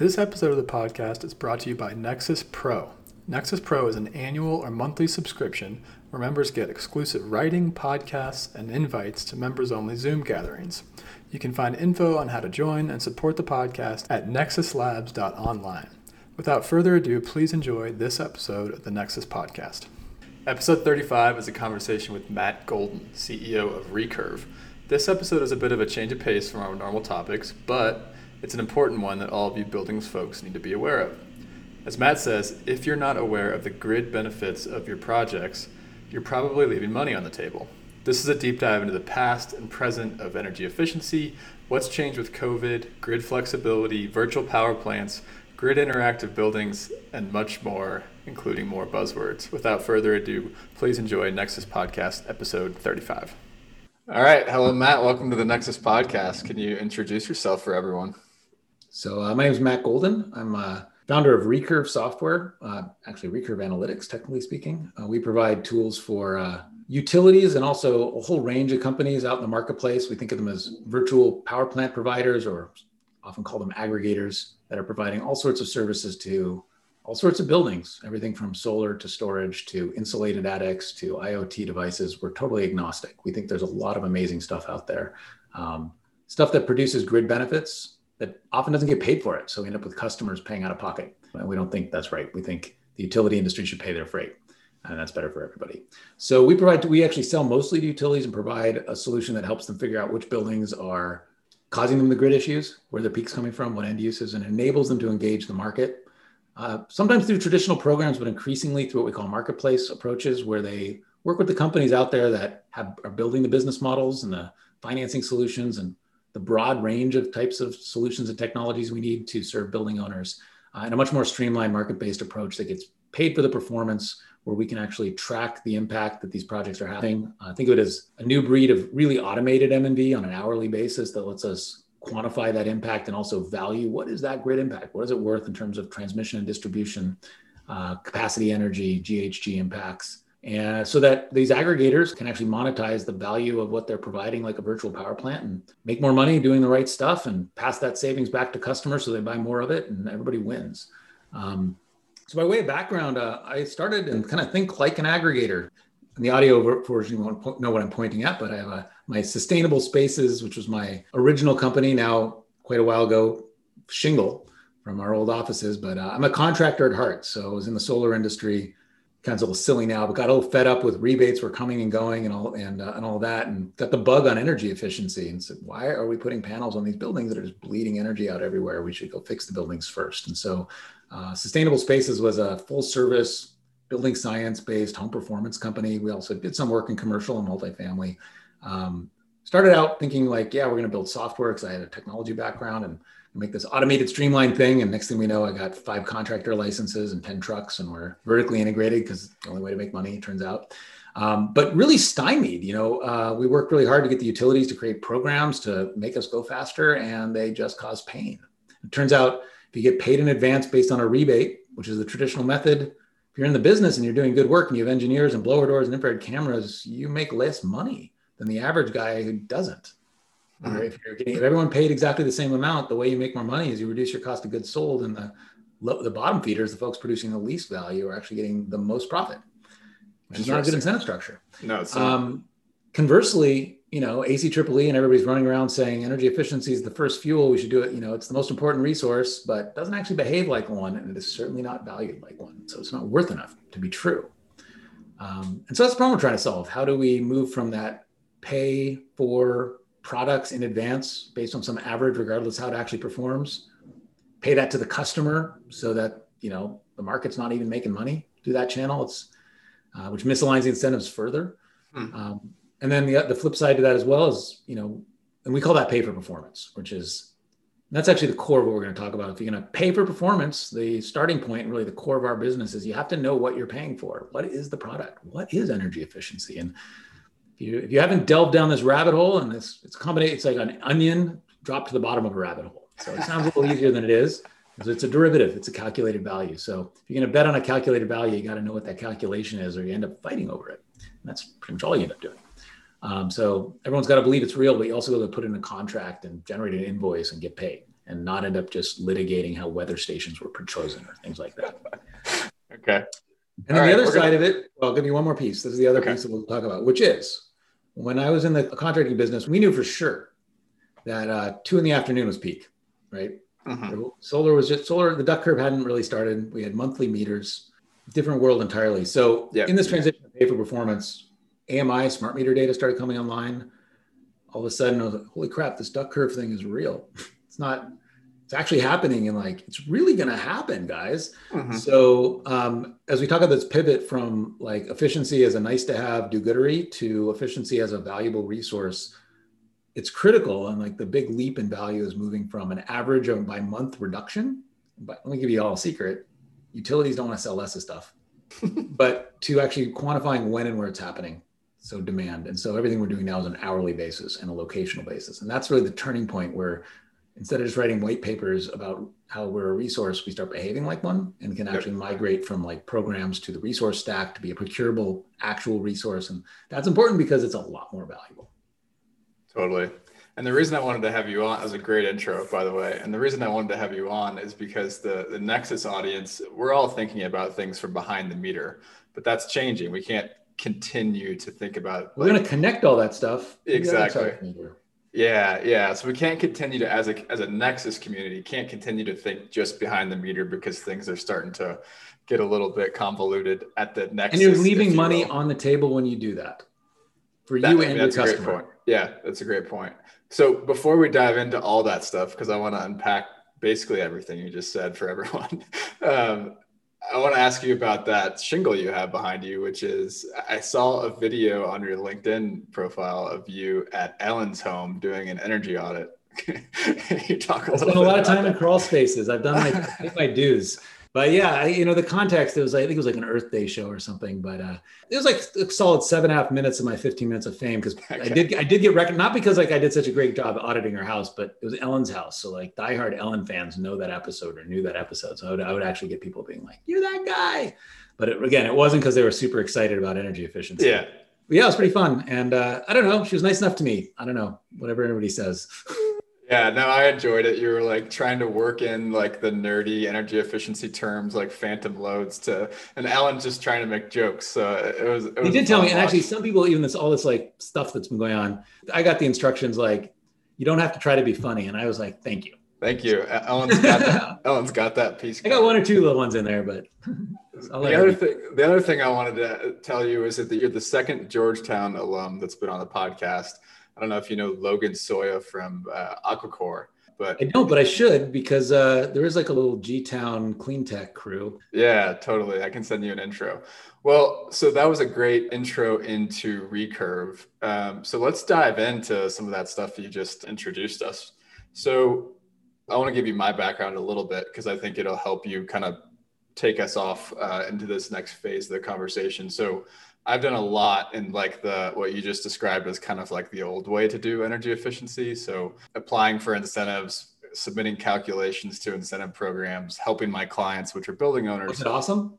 This episode of the podcast is brought to you by Nexus Pro. Nexus Pro is an annual or monthly subscription where members get exclusive writing, podcasts, and invites to members only Zoom gatherings. You can find info on how to join and support the podcast at nexuslabs.online. Without further ado, please enjoy this episode of the Nexus Podcast. Episode 35 is a conversation with Matt Golden, CEO of Recurve. This episode is a bit of a change of pace from our normal topics, but it's an important one that all of you buildings folks need to be aware of. As Matt says, if you're not aware of the grid benefits of your projects, you're probably leaving money on the table. This is a deep dive into the past and present of energy efficiency, what's changed with COVID, grid flexibility, virtual power plants, grid interactive buildings, and much more, including more buzzwords. Without further ado, please enjoy Nexus Podcast episode 35. All right. Hello, Matt. Welcome to the Nexus Podcast. Can you introduce yourself for everyone? So uh, my name is Matt Golden. I'm uh, founder of Recurve Software, uh, actually Recurve Analytics, technically speaking. Uh, we provide tools for uh, utilities and also a whole range of companies out in the marketplace. We think of them as virtual power plant providers or often call them aggregators that are providing all sorts of services to all sorts of buildings, everything from solar to storage to insulated attics to IoT devices. We're totally agnostic. We think there's a lot of amazing stuff out there. Um, stuff that produces grid benefits that often doesn't get paid for it. So we end up with customers paying out of pocket. And we don't think that's right. We think the utility industry should pay their freight. And that's better for everybody. So we provide, we actually sell mostly to utilities and provide a solution that helps them figure out which buildings are causing them the grid issues, where the peak's coming from, what end uses, and enables them to engage the market. Uh, sometimes through traditional programs, but increasingly through what we call marketplace approaches, where they work with the companies out there that have, are building the business models and the financing solutions and the broad range of types of solutions and technologies we need to serve building owners uh, and a much more streamlined market-based approach that gets paid for the performance where we can actually track the impact that these projects are having. Uh, think of it as a new breed of really automated M&V on an hourly basis that lets us quantify that impact and also value what is that grid impact? What is it worth in terms of transmission and distribution, uh, capacity energy, GHG impacts? And so that these aggregators can actually monetize the value of what they're providing like a virtual power plant and make more money doing the right stuff and pass that savings back to customers so they buy more of it and everybody wins. Um, so by way of background uh, i started and kind of think like an aggregator. In the audio version you won't know what i'm pointing at but i have a, my sustainable spaces which was my original company now quite a while ago shingle from our old offices but uh, i'm a contractor at heart. So i was in the solar industry of a little silly now, but got a little fed up with rebates were coming and going and all and uh, and all that, and got the bug on energy efficiency and said, why are we putting panels on these buildings that are just bleeding energy out everywhere? We should go fix the buildings first. And so, uh, Sustainable Spaces was a full service building science based home performance company. We also did some work in commercial and multifamily. Um, started out thinking like, yeah, we're going to build software because I had a technology background and make this automated streamlined thing. And next thing we know, I got five contractor licenses and 10 trucks and we're vertically integrated because the only way to make money, it turns out. Um, but really stymied, you know, uh, we worked really hard to get the utilities to create programs to make us go faster and they just cause pain. It turns out if you get paid in advance based on a rebate, which is the traditional method, if you're in the business and you're doing good work and you have engineers and blower doors and infrared cameras, you make less money than the average guy who doesn't. Mm-hmm. If you're getting if everyone paid exactly the same amount, the way you make more money is you reduce your cost of goods sold, and the the bottom feeders, the folks producing the least value, are actually getting the most profit, which is not a good incentive structure. No. Um, conversely, you know, AC Triple E and everybody's running around saying energy efficiency is the first fuel. We should do it. You know, it's the most important resource, but doesn't actually behave like one, and it is certainly not valued like one. So it's not worth enough to be true. Um, and so that's the problem we're trying to solve. How do we move from that pay for products in advance based on some average, regardless how it actually performs. Pay that to the customer so that you know the market's not even making money through that channel. It's uh, which misaligns the incentives further. Hmm. Um, and then the the flip side to that as well is you know, and we call that pay for performance, which is that's actually the core of what we're going to talk about. If you're going to pay for performance, the starting point, really the core of our business is you have to know what you're paying for. What is the product? What is energy efficiency? And if you if you haven't delved down this rabbit hole and this it's combination, it's like an onion dropped to the bottom of a rabbit hole. So it sounds a little easier than it is because it's a derivative. It's a calculated value. So if you're going to bet on a calculated value, you got to know what that calculation is, or you end up fighting over it. And that's pretty much all you end up doing. Um, so everyone's got to believe it's real, but you also got to put in a contract and generate an invoice and get paid and not end up just litigating how weather stations were chosen or things like that. okay. And then All the other side gonna... of it, well, I'll give you one more piece. This is the other okay. piece that we'll talk about, which is when I was in the contracting business, we knew for sure that uh, two in the afternoon was peak, right? Mm-hmm. Solar was just solar. The duck curve hadn't really started. We had monthly meters, different world entirely. So in this transition to pay for performance, AMI smart meter data started coming online. All of a sudden, I was like, "Holy crap! This duck curve thing is real. It's not. It's actually happening, and like it's really going to happen, guys." Mm-hmm. So um, as we talk about this pivot from like efficiency as a nice to have do-goodery to efficiency as a valuable resource, it's critical. And like the big leap in value is moving from an average of by month reduction. But let me give you all a secret: utilities don't want to sell less of stuff, but to actually quantifying when and where it's happening so demand and so everything we're doing now is an hourly basis and a locational basis and that's really the turning point where instead of just writing white papers about how we're a resource we start behaving like one and can actually migrate from like programs to the resource stack to be a procurable actual resource and that's important because it's a lot more valuable totally and the reason I wanted to have you on as a great intro, by the way, and the reason I wanted to have you on is because the the Nexus audience, we're all thinking about things from behind the meter, but that's changing. We can't continue to think about. We're like, going to connect all that stuff. Exactly. Yeah, yeah. So we can't continue to, as a as a Nexus community, can't continue to think just behind the meter because things are starting to get a little bit convoluted at the Nexus. And you're leaving you money will. on the table when you do that. For that, you and that's your customer. Yeah, that's a great point. So before we dive into all that stuff, because I want to unpack basically everything you just said for everyone. Um, I want to ask you about that shingle you have behind you, which is I saw a video on your LinkedIn profile of you at Ellen's home doing an energy audit. you talk a I spent a lot of time that. in crawl spaces. I've done my my dues but yeah, I, you know, the context, it was, I think it was like an Earth Day show or something, but uh, it was like a solid seven and a half minutes of my 15 minutes of fame. Cause okay. I did, I did get recognized, not because like I did such a great job auditing her house, but it was Ellen's house. So like diehard Ellen fans know that episode or knew that episode. So I would, I would actually get people being like, you're that guy. But it, again, it wasn't because they were super excited about energy efficiency. Yeah. But yeah, it was pretty fun. And uh, I don't know, she was nice enough to me. I don't know, whatever everybody says. Yeah, no, I enjoyed it. You were like trying to work in like the nerdy energy efficiency terms like phantom loads to, and Ellen's just trying to make jokes. So it was. It was he did tell me, and actually, some people even this all this like stuff that's been going on. I got the instructions like, you don't have to try to be funny, and I was like, thank you. Thank you. Ellen's got that. Ellen's got that piece. I got one or two little ones in there, but the other thing, the other thing I wanted to tell you is that you're the second Georgetown alum that's been on the podcast. I don't know if you know Logan Soya from uh, Aquicore, but I don't, but I should because uh, there is like a little G Town clean tech crew. Yeah, totally. I can send you an intro. Well, so that was a great intro into Recurve. Um, so let's dive into some of that stuff you just introduced us. So I want to give you my background a little bit because I think it'll help you kind of take us off uh, into this next phase of the conversation. So I've done a lot in like the what you just described as kind of like the old way to do energy efficiency. So applying for incentives, submitting calculations to incentive programs, helping my clients, which are building owners. Was it awesome?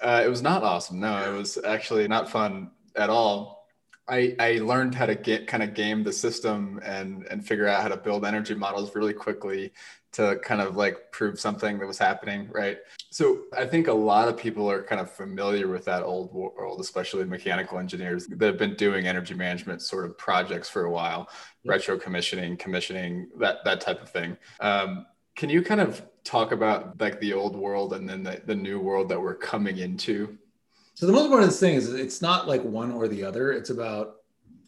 Uh, it was not awesome. No, it was actually not fun at all. I, I learned how to get kind of game the system and and figure out how to build energy models really quickly to kind of like prove something that was happening, right? So I think a lot of people are kind of familiar with that old world, especially mechanical engineers that have been doing energy management sort of projects for a while, retro commissioning, commissioning, that that type of thing. Um, can you kind of talk about like the old world and then the, the new world that we're coming into? So the most important thing is it's not like one or the other. It's about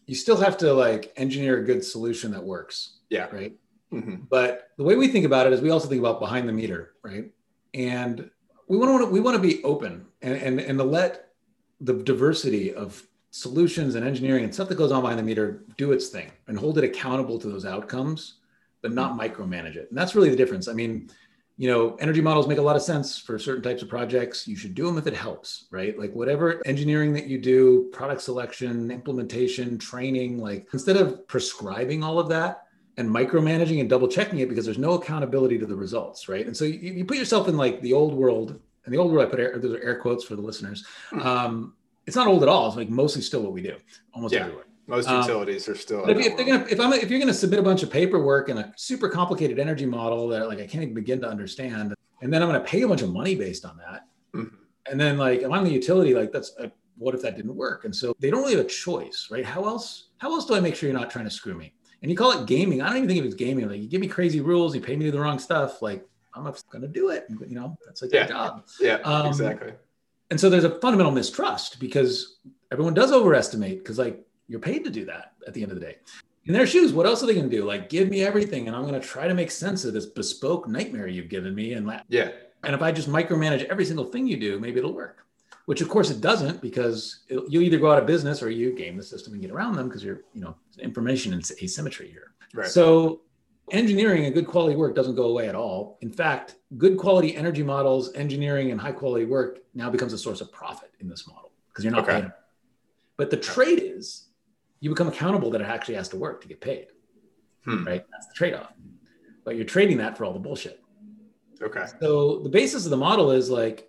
you still have to like engineer a good solution that works. Yeah. Right Mm-hmm. But the way we think about it is we also think about behind the meter, right? And we want to we want to be open and, and and to let the diversity of solutions and engineering and stuff that goes on behind the meter do its thing and hold it accountable to those outcomes. but not micromanage it. And that's really the difference. I mean, you know, energy models make a lot of sense for certain types of projects. You should do them if it helps, right? Like whatever engineering that you do, product selection, implementation, training, like instead of prescribing all of that and micromanaging and double checking it because there's no accountability to the results, right? And so you, you put yourself in like the old world, and the old world I put air, those are air quotes for the listeners. Hmm. Um, it's not old at all. It's like mostly still what we do, almost Yeah. everywhere. Most Um, utilities are still. If, if they're gonna, if I'm, if you're gonna submit a bunch of paperwork and a super complicated energy model that like I can't even begin to understand, and then I'm gonna pay a bunch of money based on that, Mhm. and then like if I'm the utility, like that's uh what if that didn't work? And so they don't really have a choice, right? How else? How else do I make sure you're not trying to screw me? And you call it gaming. I don't even think it was gaming. Like you give me crazy rules, you pay me the wrong stuff. Like I'm not gonna do it. You know, that's like Yeah. your job. yeah, um, exactly. And so there's a fundamental mistrust because everyone does overestimate because like you're paid to do that at the end of the day. In their shoes, what else are they going to do? Like give me everything, and I'm going to try to make sense of this bespoke nightmare you've given me. And la- Yeah, and if I just micromanage every single thing you do, maybe it'll work. Which of course it doesn't because it, you either go out of business or you game the system and get around them because you're you know information and asymmetry here. right. So engineering and good quality work doesn't go away at all. In fact, good quality energy models, engineering and high quality work now becomes a source of profit in this model because you're not Okay. paid. But the trade is you become accountable that it actually has to work to get paid, Hmm. right? That's the trade-off. But you're trading that for all the bullshit. okay. So the basis of the model is like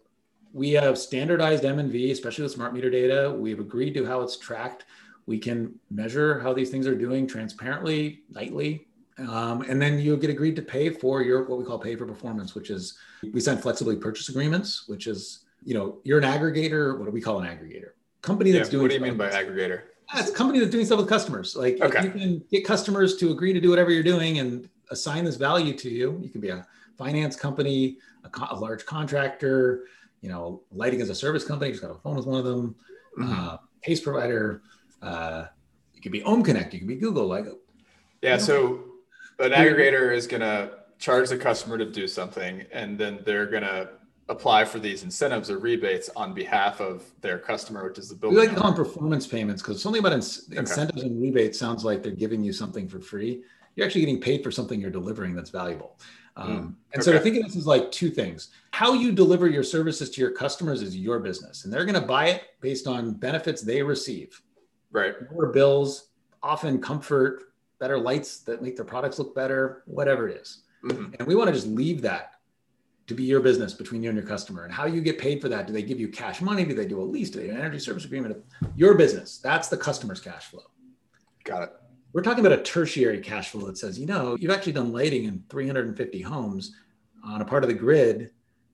we have standardized M and V, especially with smart meter data. We've agreed to how it's tracked. We can measure how these things are doing transparently, nightly, um, and then you get agreed to pay for your what we call pay for performance, which is we sign flexibly purchase agreements, which is you know you're an aggregator. What do we call an aggregator? Company Yeah, that's doing. what do you mean by aggregator? It's a company that's doing stuff with customers. Like Okay. if you can get customers to agree to do whatever you're doing and assign this value to you. You can be a finance company, a, co- a large contractor, you know, lighting as a service company. Just got a phone with one of them. Mhm. Uh, pace provider. Uh, you could be Home Connect. You could be Google. Like Yeah, so an aggregator is going to charge the customer to do something, and then they're going to apply for these incentives or rebates on behalf of their customer, which is the building. we like to call them performance payments because something about ins- Okay. incentives and rebates sounds like they're giving you something for free. You're actually getting paid for something you're delivering that's valuable. Um, and so to think of this as like two things. How you deliver your services to your customers is your business, and they're going to buy it based on benefits they receive. Right. Lower bills, often comfort, better lights that make their products look better, whatever it is. Mhm. And we want to just leave that to be your business between you and your customer. And how you get paid for that? Do they give you cash money? Do they do a lease? Do they do an energy service agreement? Your business. That's the customer's cash flow. Got it. We're talking about a tertiary cash flow that says, you know, you've actually done lighting in 350 homes on a part of the grid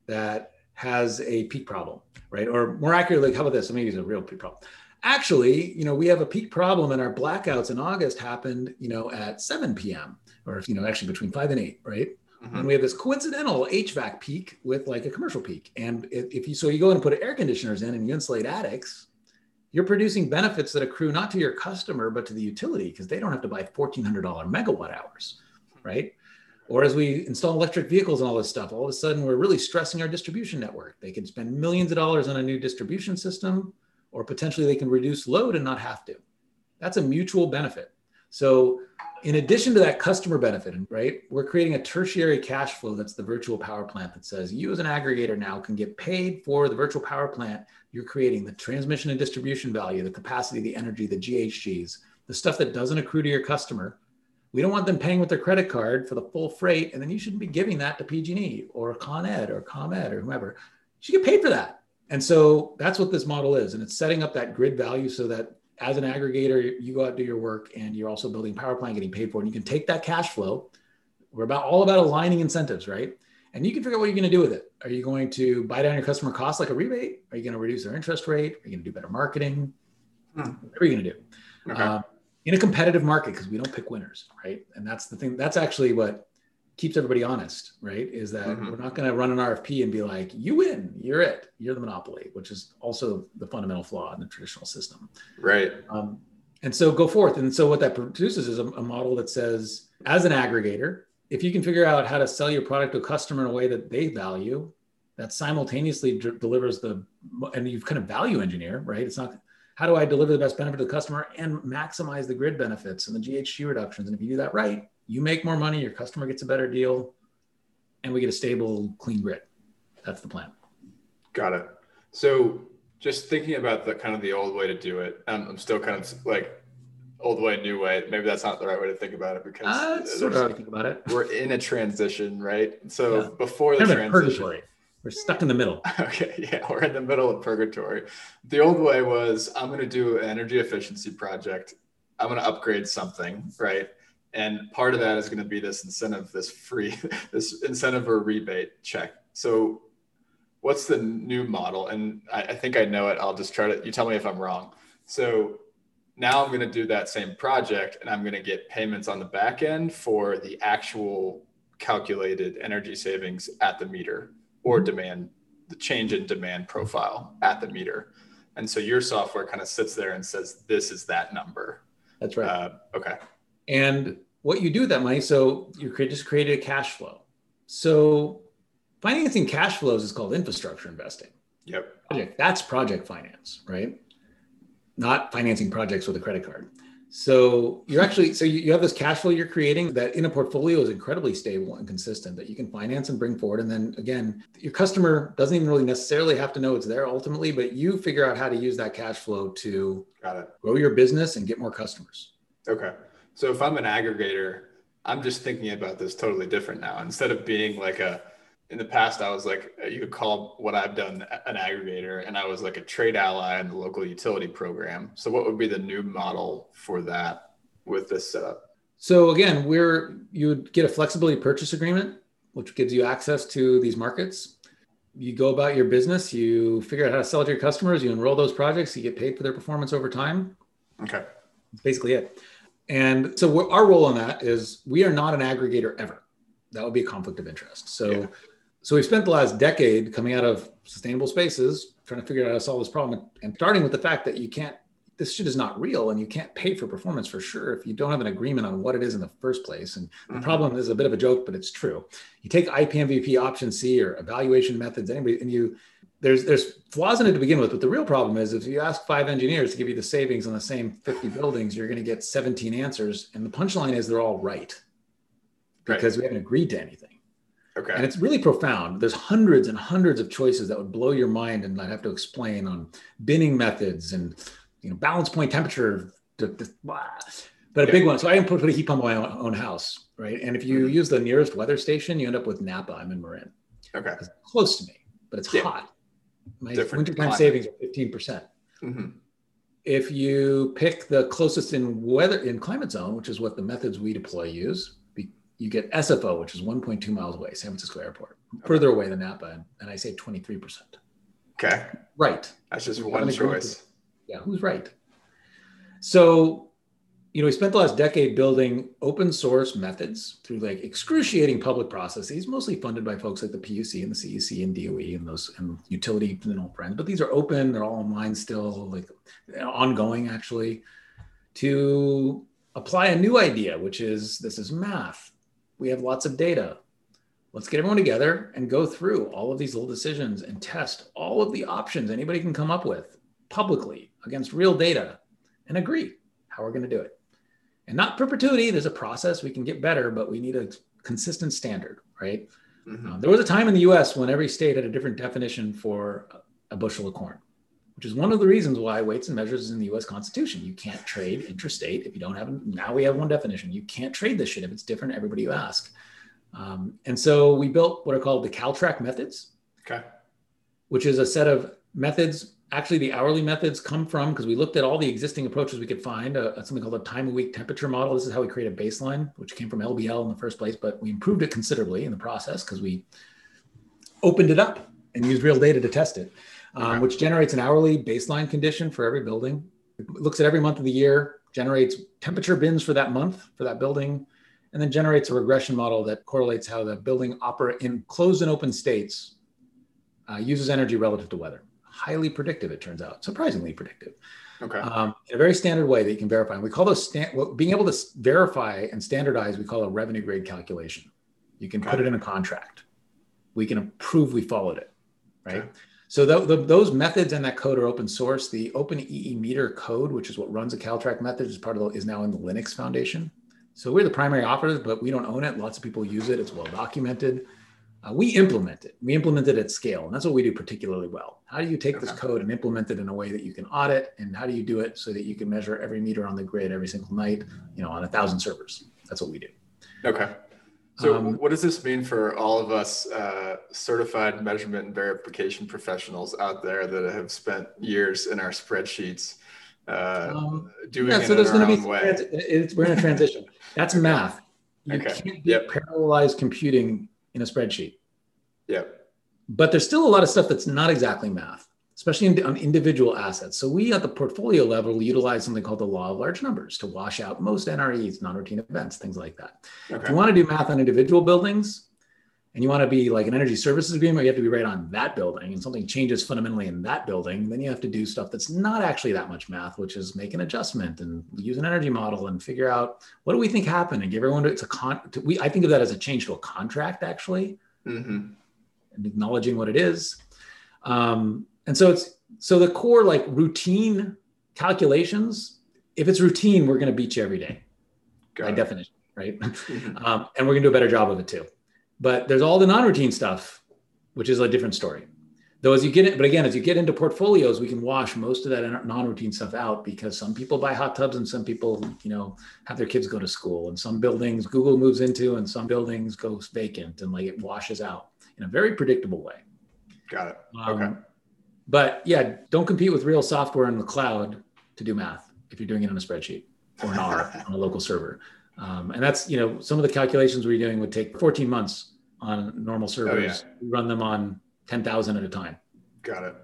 that has a peak problem, right? Or more accurately, how about this? Let me use a real peak problem. Actually, you know, we have a peak problem and our blackouts in August happened, you know, at 7 p.m. or, you know, actually between 5 and 8, right? Mhm. and we have this coincidental HVAC peak with like a commercial peak. And if, if you so you go in and put air conditioners in and you insulate attics, you're producing benefits that accrue not to your customer but to the utility because they don't have to buy fourteen hundred dollar megawatt hours, hmm. right? Or as we install electric vehicles and all this stuff, all of a sudden we're really stressing our distribution network. They can spend millions of dollars on a new distribution system, or potentially they can reduce load and not have to. That's a mutual benefit. So in addition to that customer benefit, right, we're creating a tertiary cash flow that's the virtual power plant that says you as an aggregator now can get paid for the virtual power plant you're creating, the transmission and distribution value, the capacity, the energy, the GHGs, the stuff that doesn't accrue to your customer. We don't want them paying with their credit card for the full freight, and then you shouldn't be giving that to PG&E or Con Ed or ComEd or whomever. You should get paid for that. And so that's what this model is. And it's setting up that grid value so that as an aggregator, you go out do your work and you're also building power plant getting paid for. And you can take that cash flow. We're about all about aligning incentives, right? And you can figure out what you're going to do with it. Are you going to buy down your customer costs like a rebate? Are you going to reduce their interest rate? Are you going to do better marketing? Hmm. are you're going to do. Okay. Um, in a competitive market, because we don't pick winners, right? And that's the thing. That's actually what keeps everybody honest, right? Is that Mhm. we're not going to run an RFP and be like, "You win, you're it, you're the monopoly," which is also the fundamental flaw in the traditional system. right. Um, and so go forth. And so what that produces is a, a model that says, as an aggregator, if you can figure out how to sell your product to a customer in a way that they value, that simultaneously d- delivers the, and you've kind of value engineer, right? It's not how do I deliver the best benefit to the customer and maximize the grid benefits and the GHG reductions. And if you do that right, You make more money, your customer gets a better deal, and we get a stable, clean grid. That's the plan. Got it. So just thinking about the kind of the old way to do it, um, I'm still kind of like old way, new way. Maybe that's not the right way to think about it because uh, sort of think about it. We're in a transition, right? So yeah. before the transition, we're stuck in the middle. Okay, yeah, we're in the middle of purgatory. The old way was I'm going to do an energy efficiency project. I'm going to upgrade something, right? And part of that is going to be this incentive, this free, this incentive or rebate check. So, what's the new model? And I, I think I know it. I'll just try to. You tell me if I'm wrong. So now I'm going to do that same project, and I'm going to get payments on the back end for the actual calculated energy savings at the meter or mm-hmm. demand the change in demand profile at the meter. And so your software kind of sits there and says, this is that number. That's right. Uh, okay. And what you do with that money, so you create, just created a cash flow. So financing cash flows is called infrastructure investing. Yep. Project, that's project finance, right? Not financing projects with a credit card. So you're actually so you, have this cash flow you're creating that in a portfolio is incredibly stable and consistent that you can finance and bring forward. And then again, your customer doesn't even really necessarily have to know it's there ultimately, but you figure out how to use that cash flow to grow your business and get more customers. Okay. So if I'm an aggregator, I'm just thinking about this totally different now. Instead of being like a in the past, I was like, you could call what I've done an aggregator, and I was like a trade ally in the local utility program. So, what would be the new model for that with this setup? So, again, we're you would get a flexibility purchase agreement, which gives you access to these markets. You go about your business, you figure out how to sell to your customers, you enroll those projects, you get paid for their performance over time. Okay. That's basically it. And so, our role in that is we are not an aggregator ever. That would be a conflict of interest. So, yeah so we've spent the last decade coming out of sustainable spaces trying to figure out how to solve this problem and starting with the fact that you can't this shit is not real and you can't pay for performance for sure if you don't have an agreement on what it is in the first place and mm-hmm. the problem is a bit of a joke but it's true you take ipmvp option c or evaluation methods anybody and you there's there's flaws in it to begin with but the real problem is if you ask five engineers to give you the savings on the same 50 buildings you're going to get 17 answers and the punchline is they're all right because right. we haven't agreed to anything Okay. And it's really profound. There's hundreds and hundreds of choices that would blow your mind, and I'd have to explain on binning methods and you know balance point temperature. But a yeah. big one. So I put, put a heat pump on my own house, right? And if you mm-hmm. use the nearest weather station, you end up with Napa. I'm in Marin. Okay. It's close to me, but it's yeah. hot. My Different wintertime climate. savings are 15%. percent mm-hmm. If you pick the closest in weather in climate zone, which is what the methods we deploy use, you get SFO, which is 1.2 miles away, San Francisco Airport, okay. further away than Napa, and I say 23%. Okay. Right. That's just one choice. Yeah, who's right? So, you know, we spent the last decade building open source methods through like excruciating public processes, mostly funded by folks like the PUC and the CEC and DOE and those and utility and know, friends. But these are open; they're all online still, like ongoing actually. To apply a new idea, which is this is math we have lots of data. Let's get everyone together and go through all of these little decisions and test all of the options anybody can come up with publicly against real data and agree how we're going to do it. And not perpetuity, there's a process we can get better, but we need a consistent standard, right? Mm-hmm. Uh, there was a time in the US when every state had a different definition for a bushel of corn which is one of the reasons why weights and measures is in the US Constitution. You can't trade interstate if you don't have, now we have one definition. You can't trade this shit if it's different everybody you ask. Um, and so we built what are called the CalTrack methods. Okay. Which is a set of methods. Actually, the hourly methods come from because we looked at all the existing approaches we could find. Uh, something called a time of week temperature model. This is how we create a baseline, which came from LBL in the first place, but we improved it considerably in the process because we opened it up and used real data to test it um, which generates an hourly baseline condition for every building. It looks at every month of the year, generates temperature bins for that month for that building, and then generates a regression model that correlates how the building operate in closed and open states uh, uses energy relative to weather. Highly predictive, it turns out, surprisingly predictive. Okay. Um, in a very standard way that you can verify. And we call those stand, well, being able to verify and standardize. We call a revenue grade calculation. You can okay. put it in a contract. We can prove we followed it, right? Okay. So the, the, those methods and that code are open source. The Open EE meter code, which is what runs a CalTrack method, is part of the, is now in the Linux Foundation. So we're the primary operators, but we don't own it. Lots of people use it. It's well documented. Uh, we implement it. We implement it at scale, and that's what we do particularly well. How do you take okay. this code and implement it in a way that you can audit, and how do you do it so that you can measure every meter on the grid every single night, you know, on a thousand servers? That's what we do. Okay. So, um, what does this mean for all of us uh, certified measurement and verification professionals out there that have spent years in our spreadsheets uh, um, doing yeah, so it there's going to be way? It's, we're in a transition. That's math. You okay. can't yep. parallelize computing in a spreadsheet. Yep. But there's still a lot of stuff that's not exactly math, especially in, on individual assets. So we at the portfolio level utilize something called the law of large numbers to wash out most NREs, non-routine events, things like that. Okay. If you want to do math on individual buildings, and you want to be like an energy services agreement, you have to be right on that building, and something changes fundamentally in that building, then you have to do stuff that's not actually that much math, which is make an adjustment and use an energy model and figure out what do we think happened and give everyone to, it's a con. To, we I think of that as a change to a contract actually, mm-hmm. and acknowledging what it is. Um, and so it's so the core like routine calculations. If it's routine, we're going to beat you every day, Got by it. definition, right? Mm-hmm. Um, and we're going to do a better job of it too. But there's all the non-routine stuff, which is a different story. Though as you get it, but again, as you get into portfolios, we can wash most of that non-routine stuff out because some people buy hot tubs and some people, you know, have their kids go to school and some buildings Google moves into and some buildings goes vacant and like it washes out in a very predictable way. Got it. Um, okay. But yeah, don't compete with real software in the cloud to do math if you're doing it on a spreadsheet or an R on a local server. Um, and that's, you know, some of the calculations we're doing would take 14 months on normal servers. Oh, yeah. We run them on 10,000 at a time. Got it.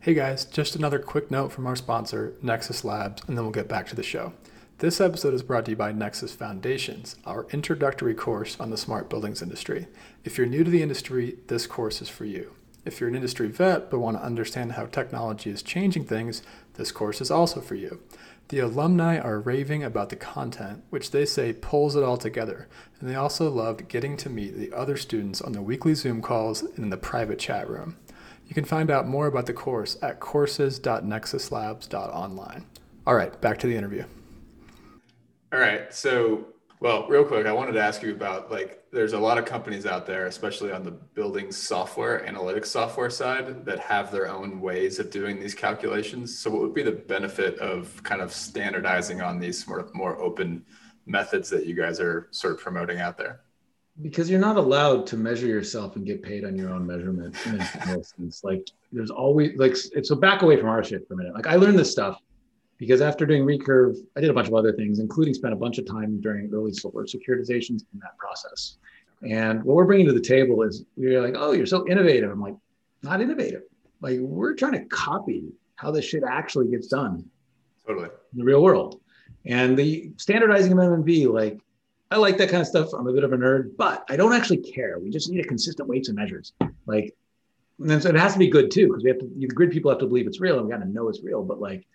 Hey guys, just another quick note from our sponsor, Nexus Labs, and then we'll get back to the show. This episode is brought to you by Nexus Foundations, our introductory course on the smart buildings industry. If you're new to the industry, this course is for you. If you're an industry vet but want to understand how technology is changing things, this course is also for you. The alumni are raving about the content, which they say pulls it all together, and they also loved getting to meet the other students on the weekly Zoom calls and in the private chat room. You can find out more about the course at courses.nexuslabs.online. All right, back to the interview. All right, so well, real quick, I wanted to ask you about like there's a lot of companies out there, especially on the building software, analytics software side, that have their own ways of doing these calculations. So, what would be the benefit of kind of standardizing on these more, more open methods that you guys are sort of promoting out there? Because you're not allowed to measure yourself and get paid on your own measurement. Like there's always like so back away from our shit for a minute. Like I learned this stuff because after doing recurve, I did a bunch of other things, including spent a bunch of time during early solar securitizations in that process. And what we're bringing to the table is we're like, oh, you're so innovative. I'm like, not innovative. Like we're trying to copy how this shit actually gets done. Totally. In the real world. And the standardizing of MNV, like I like that kind of stuff. I'm a bit of a nerd, but I don't actually care. We just need a consistent weights and measures. Like, and so it has to be good too, because we have to, the grid people have to believe it's real and we got to know it's real. But like,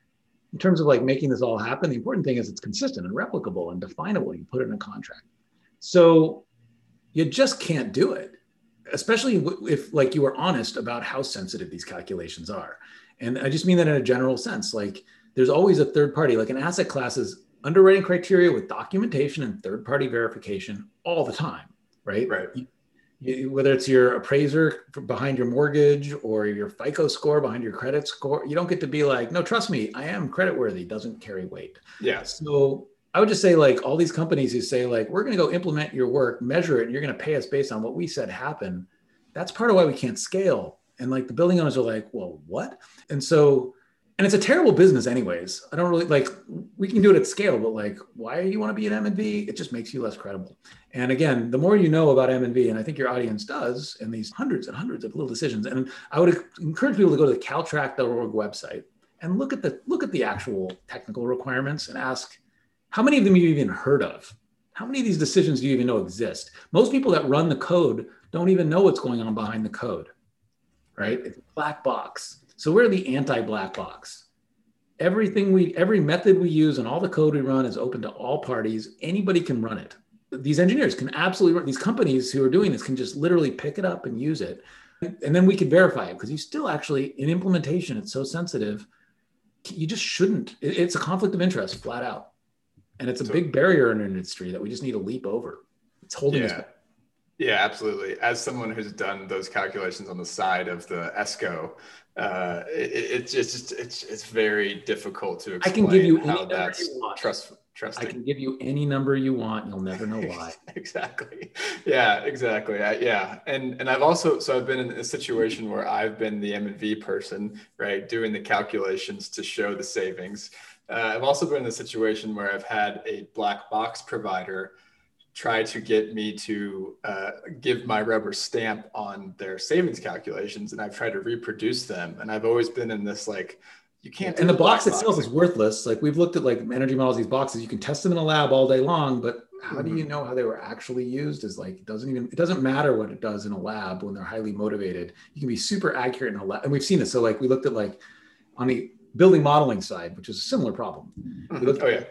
in terms of like making this all happen, the important thing is it's consistent and replicable and definable. You put it in a contract. So you just can't do it, especially if like you are honest about how sensitive these calculations are. And I just mean that in a general sense. Like there's always a third party, like an asset class is underwriting criteria with documentation and third party verification all the time, right? Right. You, whether it's your appraiser behind your mortgage or your FICO score behind your credit score, you don't get to be like, no, trust me, I am credit worthy. Doesn't carry weight. Yeah. So I would just say like all these companies who say like we're going to go implement your work, measure it, and you're going to pay us based on what we said happened. That's part of why we can't scale. And like the building owners are like, well, what? And so and it's a terrible business anyways. I don't really like we can do it at scale but like why do you want to be an m&v it just makes you less credible. And again the more you know about m&v and i think your audience does in these hundreds and hundreds of little decisions and i would encourage people to go to the caltrack.org website and look at the look at the actual technical requirements and ask how many of them you've even heard of? How many of these decisions do you even know exist? Most people that run the code don't even know what's going on behind the code right? It's a black box so we're the anti-black box. Everything we, every method we use and all the code we run is open to all parties. Anybody can run it. These engineers can absolutely run. These companies who are doing this can just literally pick it up and use it, and then we can verify it because you still actually in implementation it's so sensitive. You just shouldn't. It's a conflict of interest, flat out. and it's a So- big barrier in our industry that we just need to leap over. It's holding us back. Yeah, absolutely. As someone who's done those calculations on the side of the ESCO, uh, it, it- it's just it's it's very difficult to I explain can give you how any that's you want. trust I can give you any number you want. You'll never know why. exactly. Yeah, exactly. I, yeah, and and I've also so I've been in a situation where I've been the M and V person, right, doing the calculations to show the savings. Uh, I've also been in a situation where I've had a black box provider try to get me to uh, give my rubber stamp on their savings calculations, and I've tried to reproduce them, and I've always been in this like. You can't. and the box itself is worthless. Like we've looked at like energy models, these boxes, you can test them in a lab all day long, but how do you know how they were actually used is like it doesn't even it doesn't matter what it does in a lab when they're highly motivated. You can be super accurate in a lab. And we've seen this. So like we looked at like on the building modeling side, which is a similar problem. We looked- Oh yeah.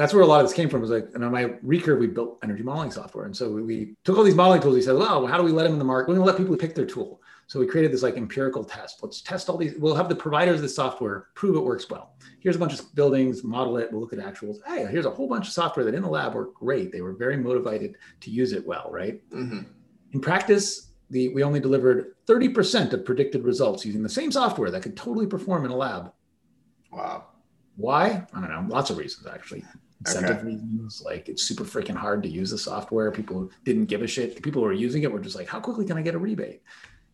That's where a lot of this came from. Was like, and on my recurve, we built energy modeling software. And so we, we took all these modeling tools. We said, well, how do we let them in the market? We're going to let people pick their tool. So we created this like empirical test. Let's test all these. We'll have the providers of the software prove it works well. Here's a bunch of buildings, model it. We'll look at actuals. Hey, here's a whole bunch of software that in the lab worked great. They were very motivated to use it well, right? Mhm. In practice, the, we only delivered 30% of predicted results using the same software that could totally perform in a lab. Wow. Why? I don't know. Lots of reasons, actually. Incentive Okay. reasons. Like it's super freaking hard to use the software. People didn't give a shit. People who were using it were just like, how quickly can I get a rebate?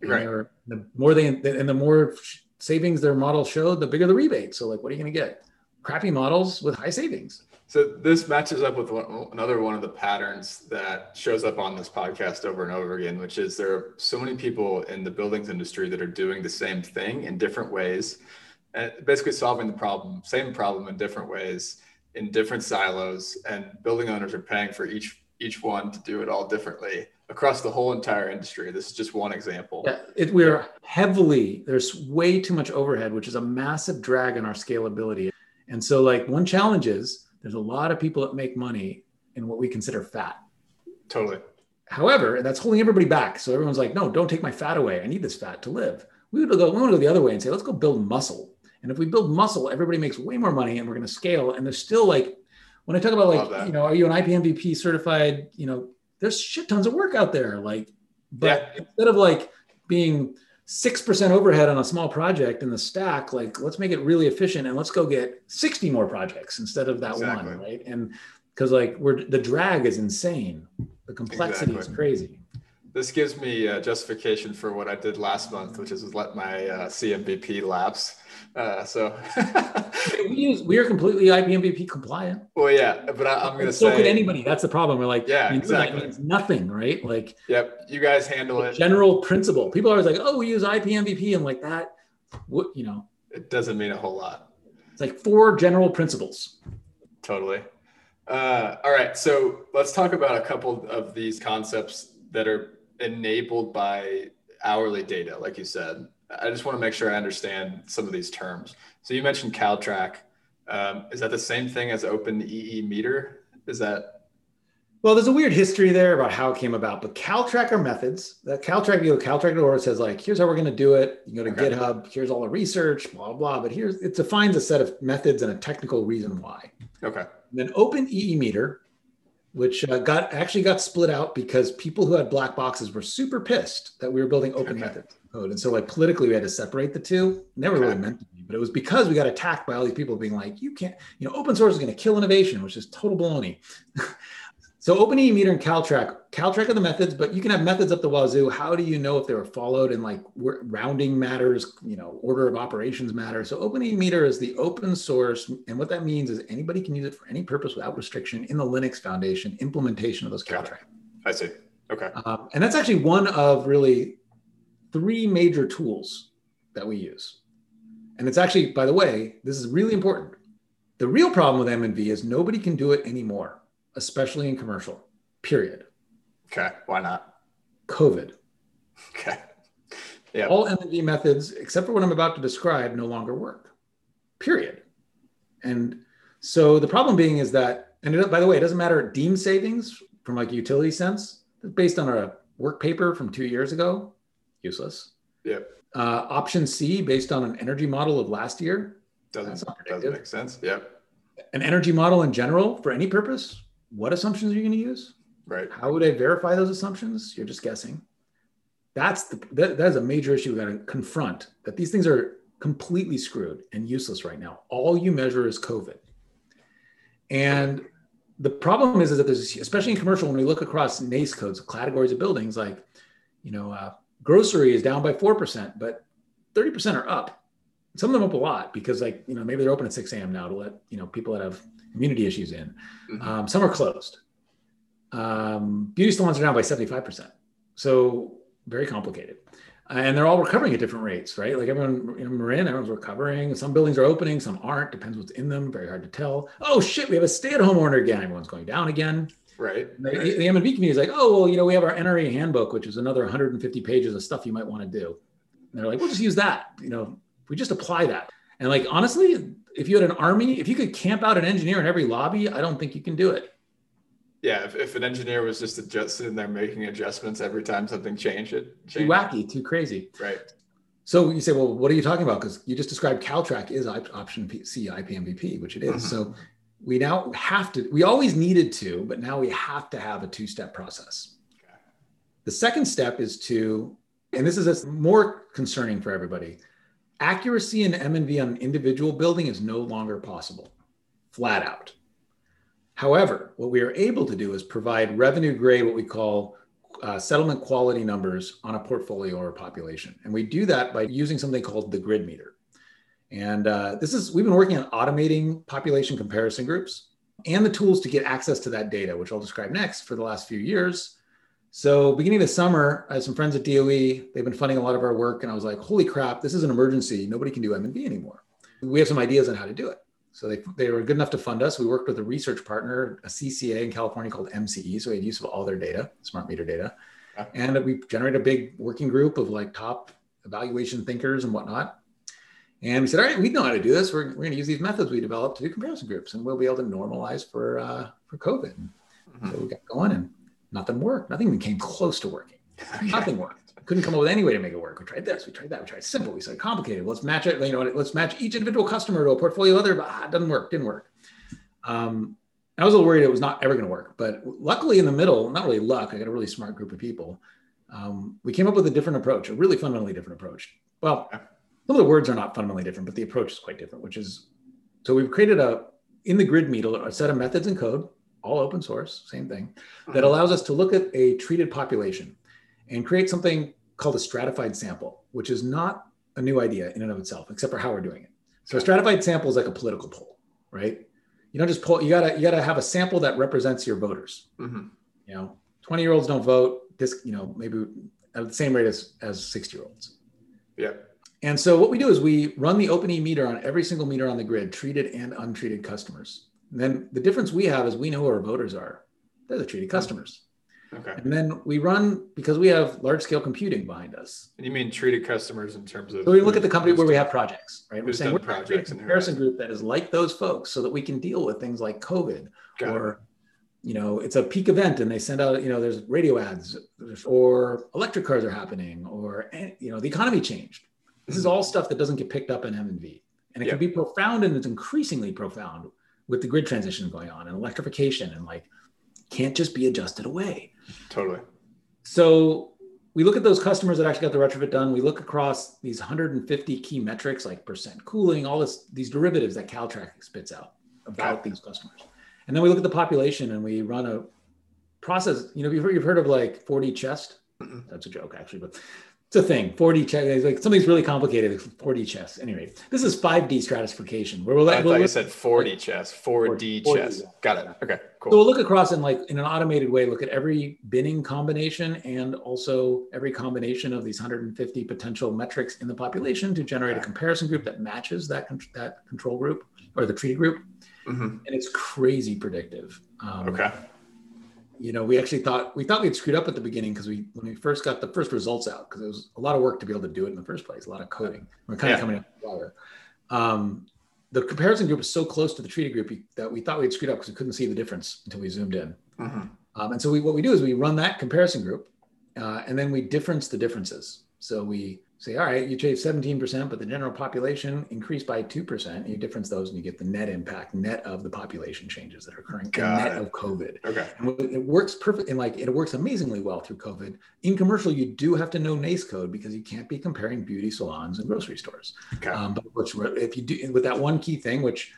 And Right. were- the more they and the more savings their model showed, the bigger the rebate. So like, what are you going to get? Crappy models with high savings. So this matches up with one, another one of the patterns that shows up on this podcast over and over again, which is there are so many people in the buildings industry that are doing the same thing in different ways, and basically solving the problem, same problem in different ways, in different silos, and building owners are paying for each each one to do it all differently across the whole entire industry. This is just one example. Yeah, it, we're heavily there's way too much overhead, which is a massive drag on our scalability. And so, like one challenge is there's a lot of people that make money in what we consider fat. Totally. However, that's holding everybody back. So everyone's like, no, don't take my fat away. I need this fat to live. We would go, we to go the other way and say, let's go build muscle. And if we build muscle, everybody makes way more money and we're going to scale. And there's still like, when I talk about like, you know, are you an IPMVP certified? You know, there's shit tons of work out there. Like, but Yeah. instead of like being 6% overhead on a small project in the stack, like let's make it really efficient and let's go get 60 more projects instead of that Exactly. one. Right. And because like we're the drag is insane. The complexity is crazy. This gives me uh, justification for what I did last month, which is let my uh, CMVP lapse. Uh, so, We use we are completely IPMVP compliant. well, yeah, but I, I'm going to so say, could anybody. That's the problem. We're like, Yeah, you know, exactly. That means nothing, right? Like yep, you guys handle it. general principle. People are always like, oh, we use IPMVP and like that. What you know, It doesn't mean a whole lot. it's like four general principles. Totally. Uh, all right, so let's talk about a couple of these concepts that are enabled by hourly data, like you said. I just want to make sure I understand some of these terms. So you mentioned CalTrack. Um, is that the same thing as Open EE Meter? Is that Well, there's a weird history there about how it came about, but CalTrack are methods. That CalTrack, you go CalTrack or it says like, here's how we're going to do it. You go to Okay. GitHub, here's all the research, blah blah. But here's it defines a set of methods and a technical reason why. okay? And then Open EE Meter, which uh, got actually got split out because people who had black boxes were super pissed that we were building open Okay. methods code, and so like politically we had to separate the two. Never really meant to be, but it was because we got attacked by all these people being like, you can't, you know, open source is going to kill innovation, which is total baloney. So Open EE Meter and CalTrack, CalTrack are the methods, but you can have methods up the wazoo. How do you know if they were followed and like rounding matters, you know, order of operations matters. So Open EE Meter is the open source. And what that means is anybody can use it for any purpose without restriction in the Linux Foundation implementation of those. CalTrack. I see. Okay. Um, and that's actually one of really three major tools that we use. And it's actually, by the way, this is really important. The real problem with M&V is nobody can do it anymore, especially in commercial, period. Okay. Why not? COVID. Okay. Yeah. All M&V methods, except for what I'm about to describe, no longer work, period. And so the problem being is that, and it, by the way, it doesn't matter deemed savings from like a utility sense, based on a work paper from two years ago, useless. Yep. Uh, option C, based on an energy model of last year, Doesn't doesn't make sense. Yep. an energy model in general for any purpose, what assumptions are you going to use? Right. How would I verify those assumptions? You're just guessing. That's the that, that is a major issue we got to confront. That these things are completely screwed and useless right now. All you measure is COVID, and the problem is, is that there's especially in commercial when we look across NAICS codes, categories of buildings, like you know, uh, grocery is down by four percent, but thirty percent are up. Some of them up a lot because, like you know, maybe they're open at six a.m. now to let you know people that have immunity issues in. Mhm. Um, some are closed. Um, beauty salons are down by seventy five percent. So very complicated. And they're all recovering at different rates, right? Like everyone in Marin, everyone's recovering. Some buildings are opening, some aren't. Depends what's in them. Very hard to tell. Oh shit, we have a stay-at-home order again. Everyone's going down again. Right. The, the M&V community is like, oh well, you know, we have our NRA handbook, which is another 150 pages of stuff you might want to do. And they're like, we'll just use that. You know, we just apply that. And like honestly, if you had an army, if you could camp out an engineer in every lobby, I don't think you can do it. Yeah. If, if an engineer was just adjust, sitting there making adjustments every time something changed, it Too wacky, too crazy. Right. So you say, well, what are you talking about? Because you just described CalTrack is option P- C IPMVP, which it is. Mhm. So we now have to, we always needed to, but now we have to have a two step process. Okay. The second step is to, and this is more concerning for everybody accuracy in M&V on an individual building is no longer possible, flat out. However, what we are able to do is provide revenue grade, what we call uh, settlement quality numbers on a portfolio or a population. And we do that by using something called the GRIDmeter. And uh, this is, we've been working on automating population comparison groups and the tools to get access to that data, which I'll describe next for the last few years. So, beginning of the summer, I had some friends at DOE. They've been funding a lot of our work. And I was like, holy crap, this is an emergency. Nobody can do M&V anymore. We have some ideas on how to do it. So they, they were good enough to fund us. We worked with a research partner, a CCA in California called MCE. So we had use of all their data, smart meter data. Yeah. And we generated a big working group of like top evaluation thinkers and whatnot. And we said, all right, we know how to do this. We're, we're going to use these methods we developed to do comparison groups, and we'll be able to normalize for uh, for COVID. Mhm. So we got going, and nothing worked. Nothing even came close to working. Nothing worked. Couldn't come up with any way to make it work. We tried this, we tried that, we tried simple, we tried complicated. Let's match it. You know, let's match each individual customer to a portfolio other. But ah, it doesn't work. Didn't work. Um, I was a little worried it was not ever going to work. But luckily, in the middle, not really luck. I got a really smart group of people. Um, we came up with a different approach, a really fundamentally different approach. Well, some of the words are not fundamentally different, but the approach is quite different. Which is, so we've created a in the GRIDmeter a set of methods and code, all open source, same thing that allows us to look at a treated population and create something called a stratified sample, which is not a new idea in and of itself, except for how we're doing it. So a stratified sample is like a political poll, right? You don't just poll, you gotta, you gotta have a sample that represents your voters. Mhm. You know, 20 year olds don't vote, this, you know, maybe at the same rate as, as 60 year olds. Yeah. And so what we do is we run the open E meter on every single meter on the grid, treated and untreated customers. And then the difference we have is we know who our voters are. They're the treated customers. Okay. And then we run because we have large scale computing behind us. And you mean treated customers in terms of? So we look at the company where we have projects, right? We're saying we're going to create projects a and comparison group that is like those folks so that we can deal with things like COVID Got it. or, you know, it's a peak event and they send out, you know, there's radio ads or electric cars are happening or, eh, you know, the economy changed. This is all stuff that doesn't get picked up in M&V. And it Yeah. can be profound and it's increasingly profound with the grid transition going on and electrification and like can't just be adjusted away. Totally. So we look at those customers that actually got the retrofit done. We look across these 150 key metrics like percent cooling, all this these derivatives that CalTrack spits out about Okay. these customers. And then we look at the population and we run a process. You know, you've heard, you've heard of like 4D chest. Mm-mm. That's a joke actually, but it's a thing. 4D chest. It's like something's really complicated. It's 4D chess. Anyway, this is 5D stratification where we'll I thought we'll you said 4D chess, 4D 4D, chess. yeah. Got it. Okay, cool. So we'll look across and like in an automated way, look at every binning combination and also every combination of these 150 potential metrics in the population to generate a comparison group that matches that, con- that control group or the treated group. Mhm. And it's crazy predictive. Um, Okay. You know, we actually thought we thought we'd screwed up at the beginning because we when we first got the first results out because it was a lot of work to be able to do it in the first place, a lot of coding. We're kind Yeah. of coming up together. Um, the comparison group is so close to the treated group that we thought we'd screwed up because we couldn't see the difference until we zoomed in. Mhm. Um, and so we, what we do is we run that comparison group, uh, and then we difference the differences. So we say, all right, you shaved 17%, but the general population increased by 2%. You difference those and you get the net impact, net of the population changes that are occurring, net of COVID. Okay. And it works perfect and like it works amazingly well through COVID. In commercial, you do have to know NAICS code because you can't be comparing beauty salons and grocery stores. Okay. Um, but which, if you do with that one key thing, which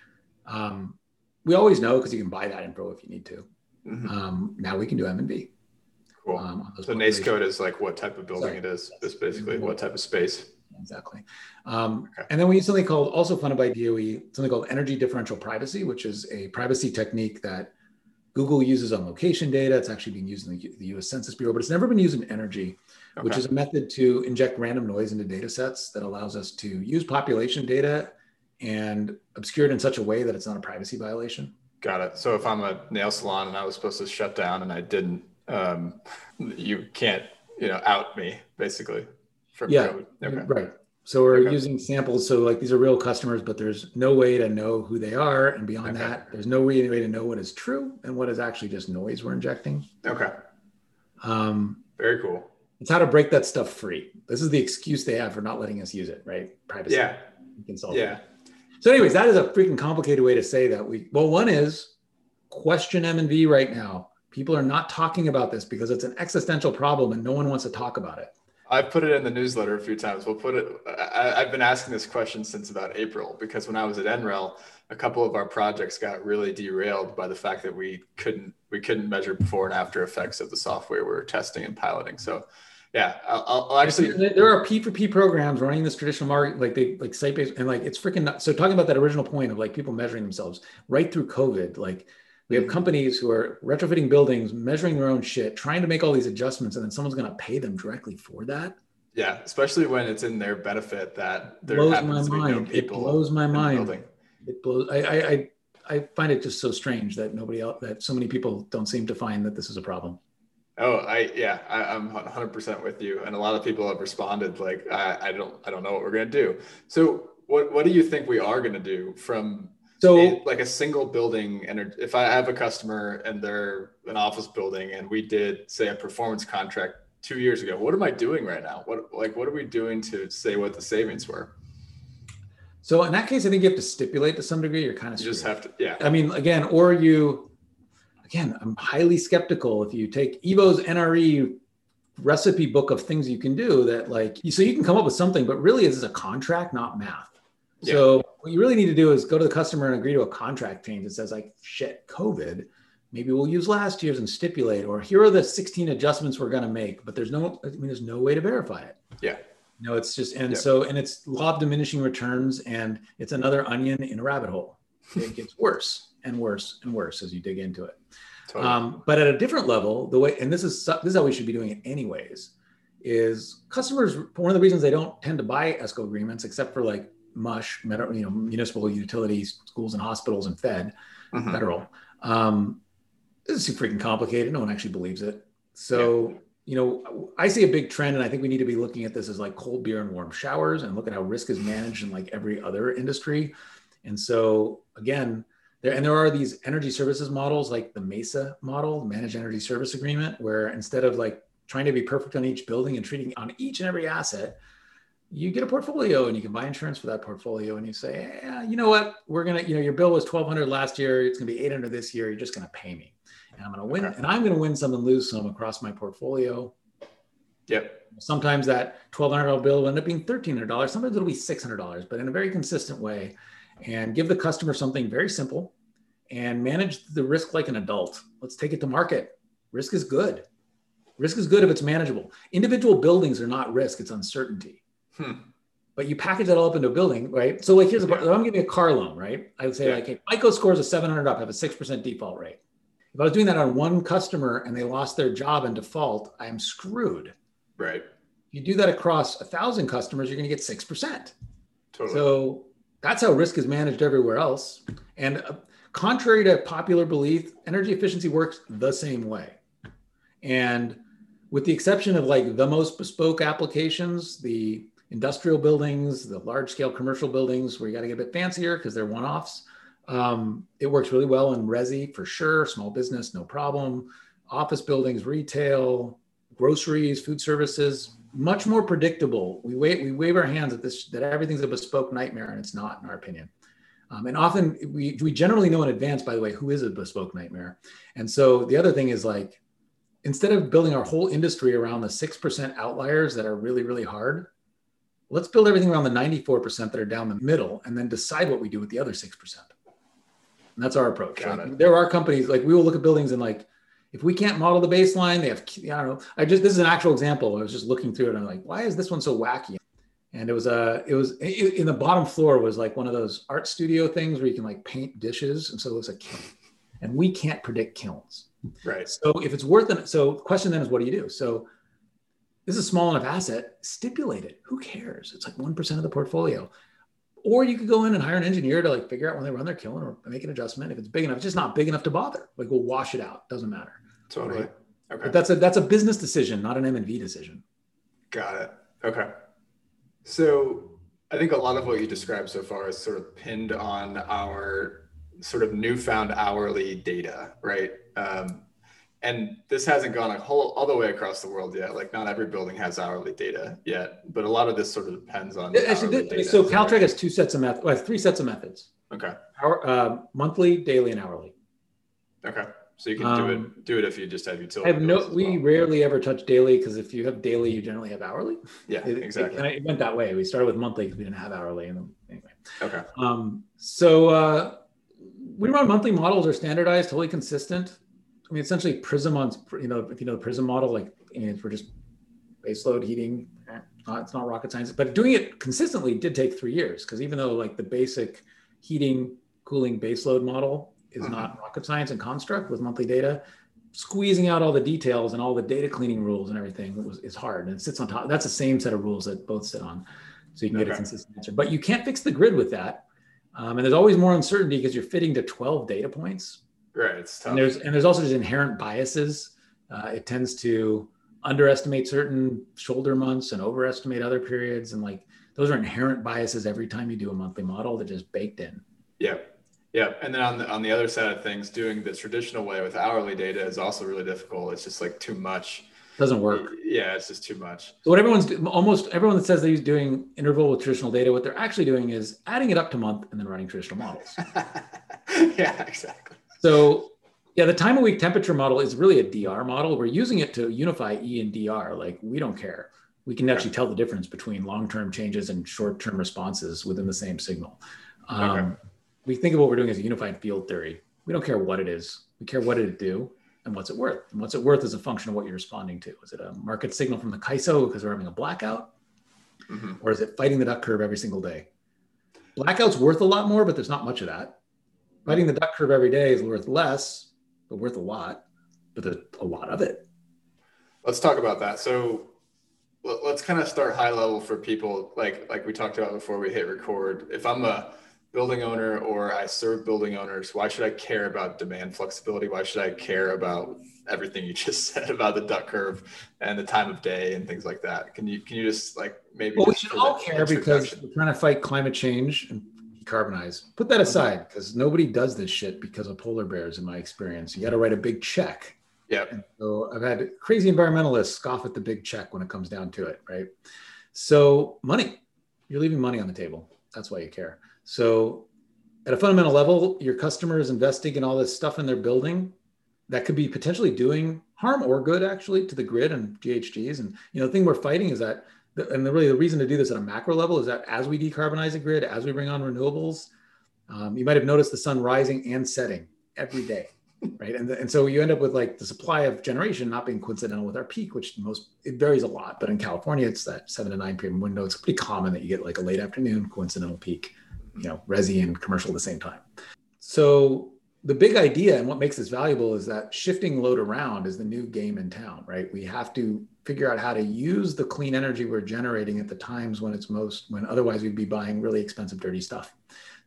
um, we always know because you can buy that info if you need to. Mhm. Um, now we can do M and V. Cool. Um, on those so NAICS code is like what type of building Sorry. it is. It's basically what type of space. Exactly. Um, Okay. And then we use something called, also funded by DOE, something called energy differential privacy, which is a privacy technique that Google uses on location data. It's actually being used in the, the US Census Bureau, but it's never been used in energy, which is a method to inject random noise into data sets that allows us to use population data and obscure it in such a way that it's not a privacy violation. Got it. So if I'm a nail salon and I was supposed to shut down and I didn't, um, you can't, you know, out me basically from Yeah. Okay. Right. So we're Okay. using samples. So like these are real customers, but there's no way to know who they are. And beyond Okay. that, there's no way, way to know what is true and what is actually just noise we're injecting. Okay. Um, Very cool. it's how to break that stuff free. This is the excuse they have for not letting us use it, right? Privacy. Yeah. We can solve it. Yeah. So, anyways, that is a freaking complicated way to say that we. Well, one is question M and V right now. People are not talking about this because it's an existential problem and no one wants to talk about it. I've put it in the newsletter a few times. We'll put it. I, I've been asking this question since about April because when I was at NREL, a couple of our projects got really derailed by the fact that we couldn't we couldn't measure before and after effects of the software we were testing and piloting. So, yeah, I'll, I'll- I'll actually. there are P for P programs running this traditional market, like they like site based, and like it's freaking. nuts. So talking about that original point of like people measuring themselves right through COVID, like we have companies who are retrofitting buildings, measuring their own shit, trying to make all these adjustments, and then someone's going to pay them directly for that. Yeah, especially when it's in their benefit that there blows happens my to be no mind. It blows my in mind. building. It blows. I, I I I find it just so strange that nobody else, that so many people don't seem to find that this is a problem. Oh, I yeah, I, I'm 100 percent with you, and a lot of people have responded like, I, I don't, I don't know what we're gonna do. So, what what do you think we are gonna do from So a- like a single building? And if I have a customer and they're an office building, and we did say a performance contract two years ago, what am I doing right now? What like what are we doing to say what the savings were? so in that case, I think you have to stipulate to some degree. You're kind of You just have to, yeah, I mean, again, or you, again, I'm highly skeptical if you take Evo's NRE recipe book of things you can do that, like, so you can come up with something, but really this is a contract, not math. Yeah. So what you really need to do is go to the customer and agree to a contract change that says, like, shit, COVID, maybe we'll use last year's and stipulate, or here are the 16 adjustments we're going to make, but there's no, I mean, there's no way to verify it. yeah, No, it's just, and Yeah. so, and it's law of diminishing returns, and it's another onion in a rabbit hole. It gets worse and worse and worse as you dig into it. totally. Um, but at a different level, the way, and this is this is how we should be doing it anyways, is customers. One of the reasons they don't tend to buy ESCO agreements, except for like MUSH, you know, municipal utilities, schools and hospitals, and Fed, Mhm. federal. Um, this is too freaking complicated. No one actually believes it. So, you know, I see a big trend, and I think we need to be looking at this as like cold beer and warm showers and look at how risk is managed in like every other industry. And so, again, there and there are these energy services models like the Mesa model, the managed energy service agreement, where instead of like trying to be perfect on each building and treating on each and every asset, you get a portfolio and you can buy insurance for that portfolio and you say, yeah, you know what, we're gonna, you know, your bill was 1200 last year, it's gonna be 800 this year, you're just gonna pay me. And I'm gonna win, Okay. and I'm gonna win some and lose some across my portfolio. yep, Sometimes that $1,200 bill will end up being $1,300. Sometimes it'll be $600, but in a very consistent way. And give the customer something very simple and manage the risk like an adult. Let's take it to market. Risk is good. Risk is good if it's manageable. Individual buildings are not risk, it's uncertainty. Hmm. But you package that all up into a building, right? So, like, here's the part Yeah. I'm giving a car loan, right? I would say, Yeah. like, hey, FICO scores a 700 up, have a 6% default rate. If I was doing that on one customer and they lost their job in default, I'm screwed. right, If you do that across a thousand customers, you're going to get 6%. totally. So that's how risk is managed everywhere else. And uh, contrary to popular belief, energy efficiency works the same way. And with the exception of like the most bespoke applications, the industrial buildings, the large scale commercial buildings where you got to get a bit fancier because they're one offs, um, it works really well in Resi for sure. Small business, no problem. Office buildings, retail, groceries, food services, much more predictable. We wait, we wave our hands at this that everything's a bespoke nightmare, and it's not, in our opinion. Um, and often we we generally know in advance, by the way, who is a bespoke nightmare. And so the other thing is like, instead of building our whole industry around the six percent outliers that are really really hard, let's build everything around the ninety four percent that are down the middle, and then decide what we do with the other six percent. And that's our approach. Like, there are companies like we will look at buildings and like if we can't model the baseline, they have, I don't know. I just, this is an actual example. I was just looking through it and I'm like, why is this one so wacky? And it was a, uh, it was in the bottom floor was like one of those art studio things where you can like paint dishes. And so it was a kiln. And we can't predict kilns. Right. So if it's worth it, so the question then is what do you do? So this is a small enough asset, stipulate it. Who cares? It's like 1% of the portfolio. Or you could go in and hire an engineer to like figure out when they run their kiln or make an adjustment. If it's big enough, it's just not big enough to bother. Like we'll wash it out. Doesn't matter. Totally. Right? Okay. But that's a that's a business decision, not an M and V decision. Got it. Okay. So I think a lot of what you described so far is sort of pinned on our sort of newfound hourly data, right? Um, and this hasn't gone a whole all the way across the world yet. Like not every building has hourly data yet, but a lot of this sort of depends on. Actually, so CalTrack has two sets of methods, well, three sets of methods. Okay. Our, uh, monthly, daily, and hourly. Okay. So you can do it um, do it if you just have utility. I have no. We well. rarely ever touch daily because if you have daily, you generally have hourly. Yeah, it, exactly. It, and it went that way. We started with monthly because we didn't have hourly, and then anyway. Okay. Um, so uh, we run monthly models are standardized, totally consistent. I mean, essentially Prism on you know if you know the Prism model, like and for just baseload heating. It's not, it's not rocket science, but doing it consistently did take three years because even though like the basic heating cooling baseload model is mm-hmm. not rocket science and construct with monthly data. Squeezing out all the details and all the data cleaning rules and everything was, is hard. And it sits on top. That's the same set of rules that both sit on. So you can get a consistent answer. But you can't fix the grid with that. Um, and there's always more uncertainty because you're fitting to 12 data points. Right. It's tough. And there's and there's also just inherent biases. Uh, it tends to underestimate certain shoulder months and overestimate other periods. And like those are inherent biases every time you do a monthly model that just baked in. Yeah. Yeah, and then on the on the other side of things, doing the traditional way with hourly data is also really difficult. It's just like too much. Doesn't work. Yeah, it's just too much. So what everyone's almost everyone that says they're doing interval with traditional data, what they're actually doing is adding it up to month and then running traditional models. yeah, exactly. So yeah, the time of week temperature model is really a DR model. We're using it to unify E and DR. Like we don't care. We can actually tell the difference between long-term changes and short-term responses within the same signal. Um, okay we think of what we're doing as a unified field theory. We don't care what it is. We care what did it do and what's it worth. And what's it worth is a function of what you're responding to. Is it a market signal from the CAISO because we're having a blackout? Mm-hmm. Or is it fighting the duck curve every single day? Blackout's worth a lot more, but there's not much of that. Fighting the duck curve every day is worth less, but worth a lot, but there's a lot of it. Let's talk about that. So let's kind of start high level for people like like we talked about before we hit record. If I'm a building owner or I serve building owners, why should I care about demand flexibility? Why should I care about everything you just said about the duck curve and the time of day and things like that? Can you can you just like maybe? Well, we should all care because we're trying to fight climate change and decarbonize. Put that mm-hmm. aside because nobody does this shit because of polar bears. In my experience, you got to write a big check. Yeah. So I've had crazy environmentalists scoff at the big check when it comes down to it, right? So money, you're leaving money on the table. That's why you care. So, at a fundamental level, your customer is investing in all this stuff in their building that could be potentially doing harm or good actually to the grid and GHGs. And you know, the thing we're fighting is that, and the, really the reason to do this at a macro level is that as we decarbonize the grid, as we bring on renewables, um, you might have noticed the sun rising and setting every day, right? And, and so you end up with like the supply of generation not being coincidental with our peak, which most it varies a lot. But in California, it's that seven to nine p.m. window. It's pretty common that you get like a late afternoon coincidental peak you know resi and commercial at the same time so the big idea and what makes this valuable is that shifting load around is the new game in town right? We have to figure out how to use the clean energy we're generating at the times when it's most when otherwise we'd be buying really expensive dirty stuff.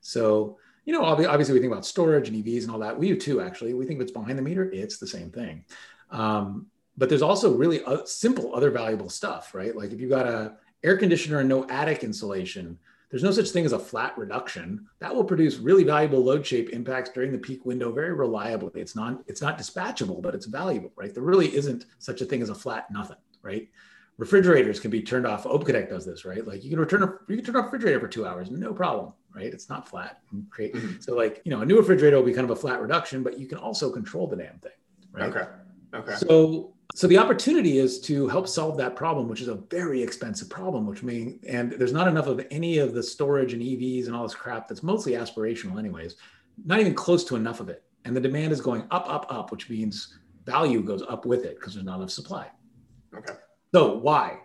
So you know obviously we think about storage and evs and all that. We do too actually. We think if it's behind the meter it's the same thing. Um, but there's also really simple other valuable stuff right? Like if you've got a air conditioner and no attic insulation there's no such thing as a flat reduction. That will produce really valuable load shape impacts during the peak window very reliably. It's not it's not dispatchable, but it's valuable, right? There really isn't such a thing as a flat nothing, right? Refrigerators can be turned off. OhmConnect does this, right? Like you can return a you can turn off a refrigerator for two hours, no problem, right? It's not flat. Create, mm-hmm. So like you know, a new refrigerator will be kind of a flat reduction, but you can also control the damn thing, right? Okay. Okay. So so the opportunity is to help solve that problem, which is a very expensive problem, which means, and there's not enough of any of the storage and EVs and all this crap that's mostly aspirational, anyways, not even close to enough of it. And the demand is going up, up, up, which means value goes up with it because there's not enough supply. Okay. So why?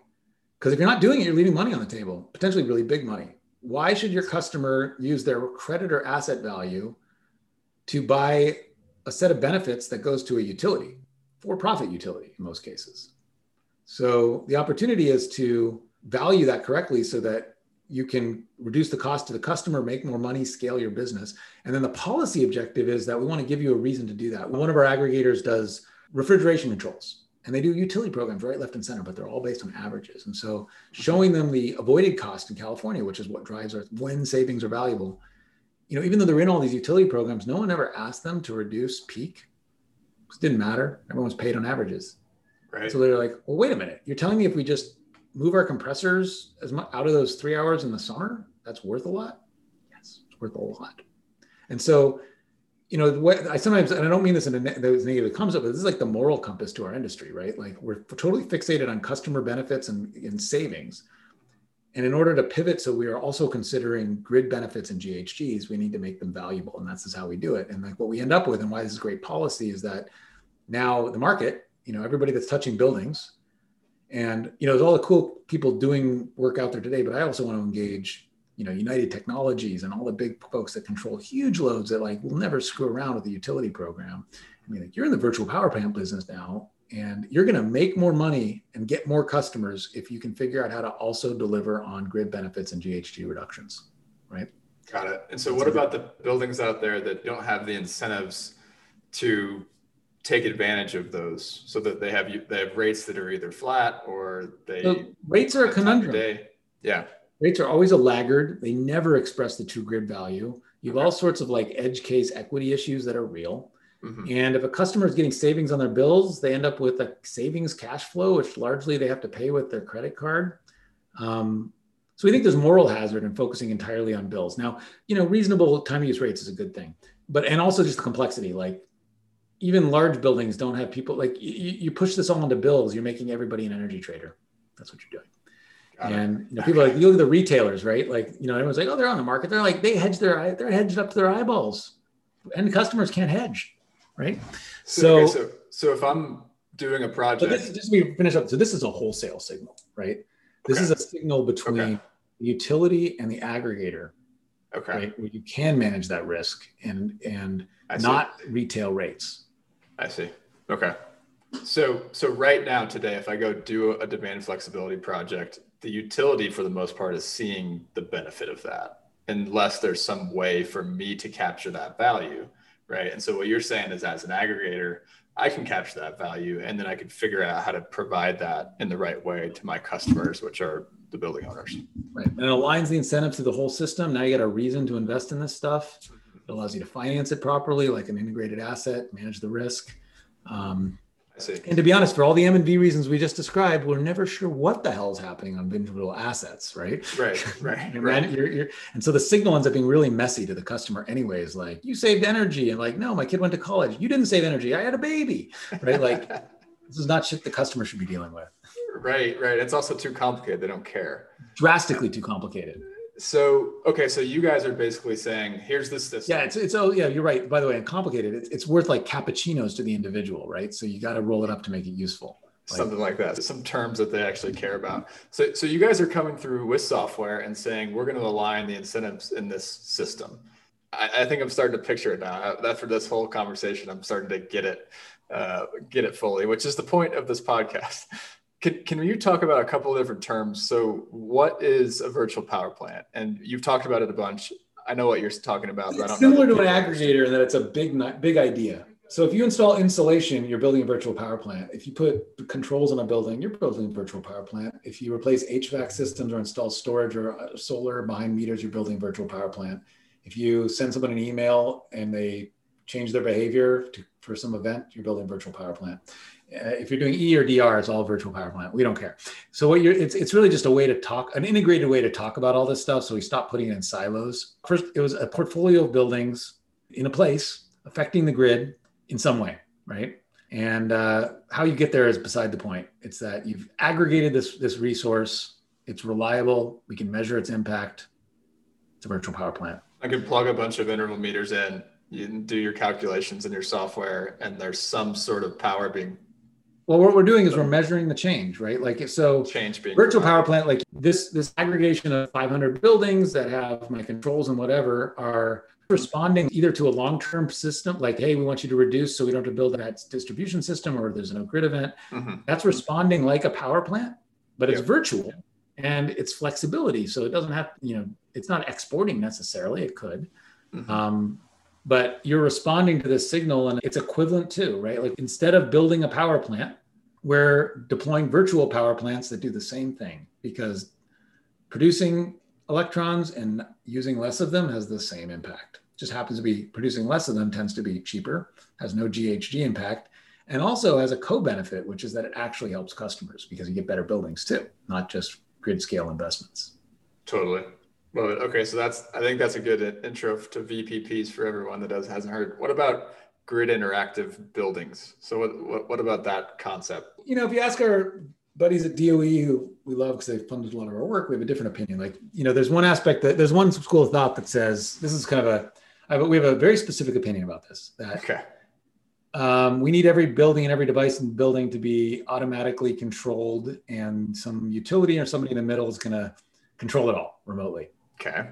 Because if you're not doing it, you're leaving money on the table, potentially really big money. Why should your customer use their credit or asset value to buy a set of benefits that goes to a utility? For profit utility in most cases. So the opportunity is to value that correctly so that you can reduce the cost to the customer, make more money, scale your business. And then the policy objective is that we want to give you a reason to do that. One of our aggregators does refrigeration controls and they do utility programs right, left, and center, but they're all based on averages. And so showing them the avoided cost in California, which is what drives our when savings are valuable. You know, even though they're in all these utility programs, no one ever asked them to reduce peak it didn't matter. Everyone's paid on averages. Right. So they're like, well, wait a minute. You're telling me if we just move our compressors as much out of those three hours in the summer, that's worth a lot? Yes, it's worth a lot. And so, you know, what I sometimes, and I don't mean this in a ne- negative comes up, but this is like the moral compass to our industry, right? Like we're totally fixated on customer benefits and, and savings. And in order to pivot, so we are also considering grid benefits and GHGs, we need to make them valuable. And that's just how we do it. And like what we end up with and why this is great policy is that now the market, you know, everybody that's touching buildings, and you know, there's all the cool people doing work out there today, but I also want to engage, you know, United Technologies and all the big folks that control huge loads that like will never screw around with the utility program. I mean, like you're in the virtual power plant business now, and you're going to make more money and get more customers if you can figure out how to also deliver on grid benefits and GHG reductions, right? Got it. And so, what about the buildings out there that don't have the incentives to take advantage of those, so that they have they have rates that are either flat or they so rates are a conundrum. Yeah, rates are always a laggard. They never express the true grid value. You have okay. all sorts of like edge case equity issues that are real. Mm-hmm. And if a customer is getting savings on their bills, they end up with a savings cash flow, which largely they have to pay with their credit card. Um, so we think there's moral hazard in focusing entirely on bills. Now, you know, reasonable time use rates is a good thing, but and also just the complexity. Like even large buildings don't have people like you, you push this all into bills. You're making everybody an energy trader. That's what you're doing. Got and you know, people like you look at the retailers, right? Like you know, everyone's like, oh, they're on the market. They're like they hedge their they're hedged up to their eyeballs, and customers can't hedge right? So, okay, so, so if I'm doing a project, this, just we finish up. So this is a wholesale signal, right? This okay. is a signal between the utility and the aggregator, okay, right? Where you can manage that risk and and not retail rates. I see. Okay. So so right now today, if I go do a demand flexibility project, the utility for the most part is seeing the benefit of that, unless there's some way for me to capture that value right? And so what you're saying is as an aggregator, I can capture that value and then I can figure out how to provide that in the right way to my customers, which are the building owners. Right. And it aligns the incentives to the whole system. Now you got a reason to invest in this stuff. It allows you to finance it properly, like an integrated asset, manage the risk. Um, I see. And to be honest, for all the M and V reasons we just described, we're never sure what the hell is happening on individual assets, right? Right, right, right. You're, you're, and so the signal ends up being really messy to the customer, anyways. Like you saved energy, and like, no, my kid went to college. You didn't save energy. I had a baby, right? Like this is not shit the customer should be dealing with. Right, right. It's also too complicated. They don't care. Drastically too complicated so okay so you guys are basically saying here's the system. Yeah it's, it's oh yeah you're right. By the way and complicated. It's, it's worth like cappuccinos to the individual right? So you got to roll it up to make it useful. Like, something like that. Some terms that they actually care about. So so you guys are coming through with software and saying we're going to align the incentives in this system. I, I think i'm starting to picture it now. For this whole conversation. I'm starting to get it uh, get it fully which is the point of this podcast can, can you talk about a couple of different terms? So, what is a virtual power plant? And you've talked about it a bunch. I know what you're talking about. It's similar to an aggregator in that it's a big, big idea, So if you install insulation, you're building a virtual power plant. If you put controls on a building, you're building a virtual power plant. If you replace HVAC systems or install storage or uh, solar behind meters, you're building a virtual power plant. If you send someone an email and they change their behavior to, for some event, you're building a virtual power plant. Uh, if you're doing E or DR, it's all virtual power plant. We don't care. So what you're, it's, it's really just a way to talk, an integrated way to talk about all this stuff. So we stopped putting it in silos. First, it was a portfolio of buildings in a place affecting the grid in some way, right? And uh, how you get there is beside the point. It's that you've aggregated this this resource. It's reliable. We can measure its impact. It's a virtual power plant. I could plug a bunch of interval meters in. You do your calculations in your software, and there's some sort of power being. Well, what we're doing is we're measuring the change, right? Like so, change being virtual power plant, like this this aggregation of 500 buildings that have my controls and whatever are responding either to a long-term system like hey we want you to reduce so we don't have to build that distribution system or there's no grid event mm-hmm. that's responding like a power plant but it's virtual and it's flexibility so it doesn't have you know it's not exporting necessarily it could mm-hmm. um, but you're responding to this signal and it's equivalent to right like instead of building a power plant we're deploying virtual power plants that do the same thing because producing electrons and using less of them has the same impact. Just happens to be producing less of them tends to be cheaper, has no GHG impact, and also has a co-benefit, which is that it actually helps customers because you get better buildings too, not just grid scale investments. Totally. Well, okay, so that's I think that's a good intro to VPPs for everyone that does hasn't heard. What about grid interactive buildings? So what, what, what about that concept? You know, if you ask our buddies at DOE who we love because they've funded a lot of our work, we have a different opinion. Like, you know, there's one aspect that there's one school of thought that says this is kind of a, I, we have a very specific opinion about this. That okay. Um, we need every building and every device in the building to be automatically controlled, and some utility or somebody in the middle is going to control it all remotely. Okay.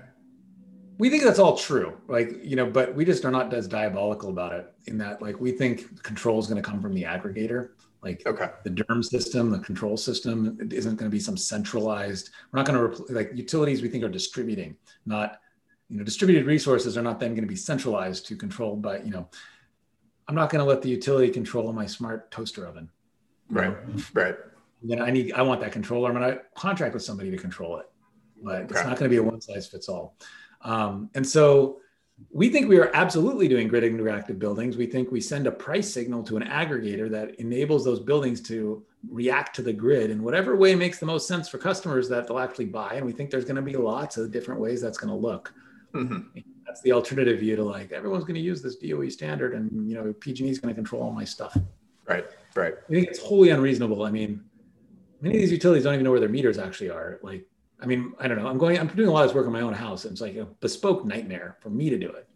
We think that's all true, like you know, but we just are not as diabolical about it. In that, like, we think control is going to come from the aggregator. Like okay. the DERM system, the control system isn't going to be some centralized. We're not going to repl- like utilities. We think are distributing, not you know distributed resources are not then going to be centralized to control. But you know, I'm not going to let the utility control my smart toaster oven. Right. Right. Then I need I want that controller. I'm going to contract with somebody to control it, but okay. it's not going to be a one size fits all. Um, and so we think we are absolutely doing grid interactive buildings. We think we send a price signal to an aggregator that enables those buildings to react to the grid in whatever way makes the most sense for customers that they'll actually buy. And we think there's going to be lots of different ways that's going to look. Mm-hmm. That's the alternative view to like everyone's going to use this DOE standard, and you know PG&E is going to control all my stuff. Right, right. I think it's wholly unreasonable. I mean, many of these utilities don't even know where their meters actually are. Like I mean, I don't know. I'm going, I'm doing a lot of this work in my own house. And it's like a bespoke nightmare for me to do it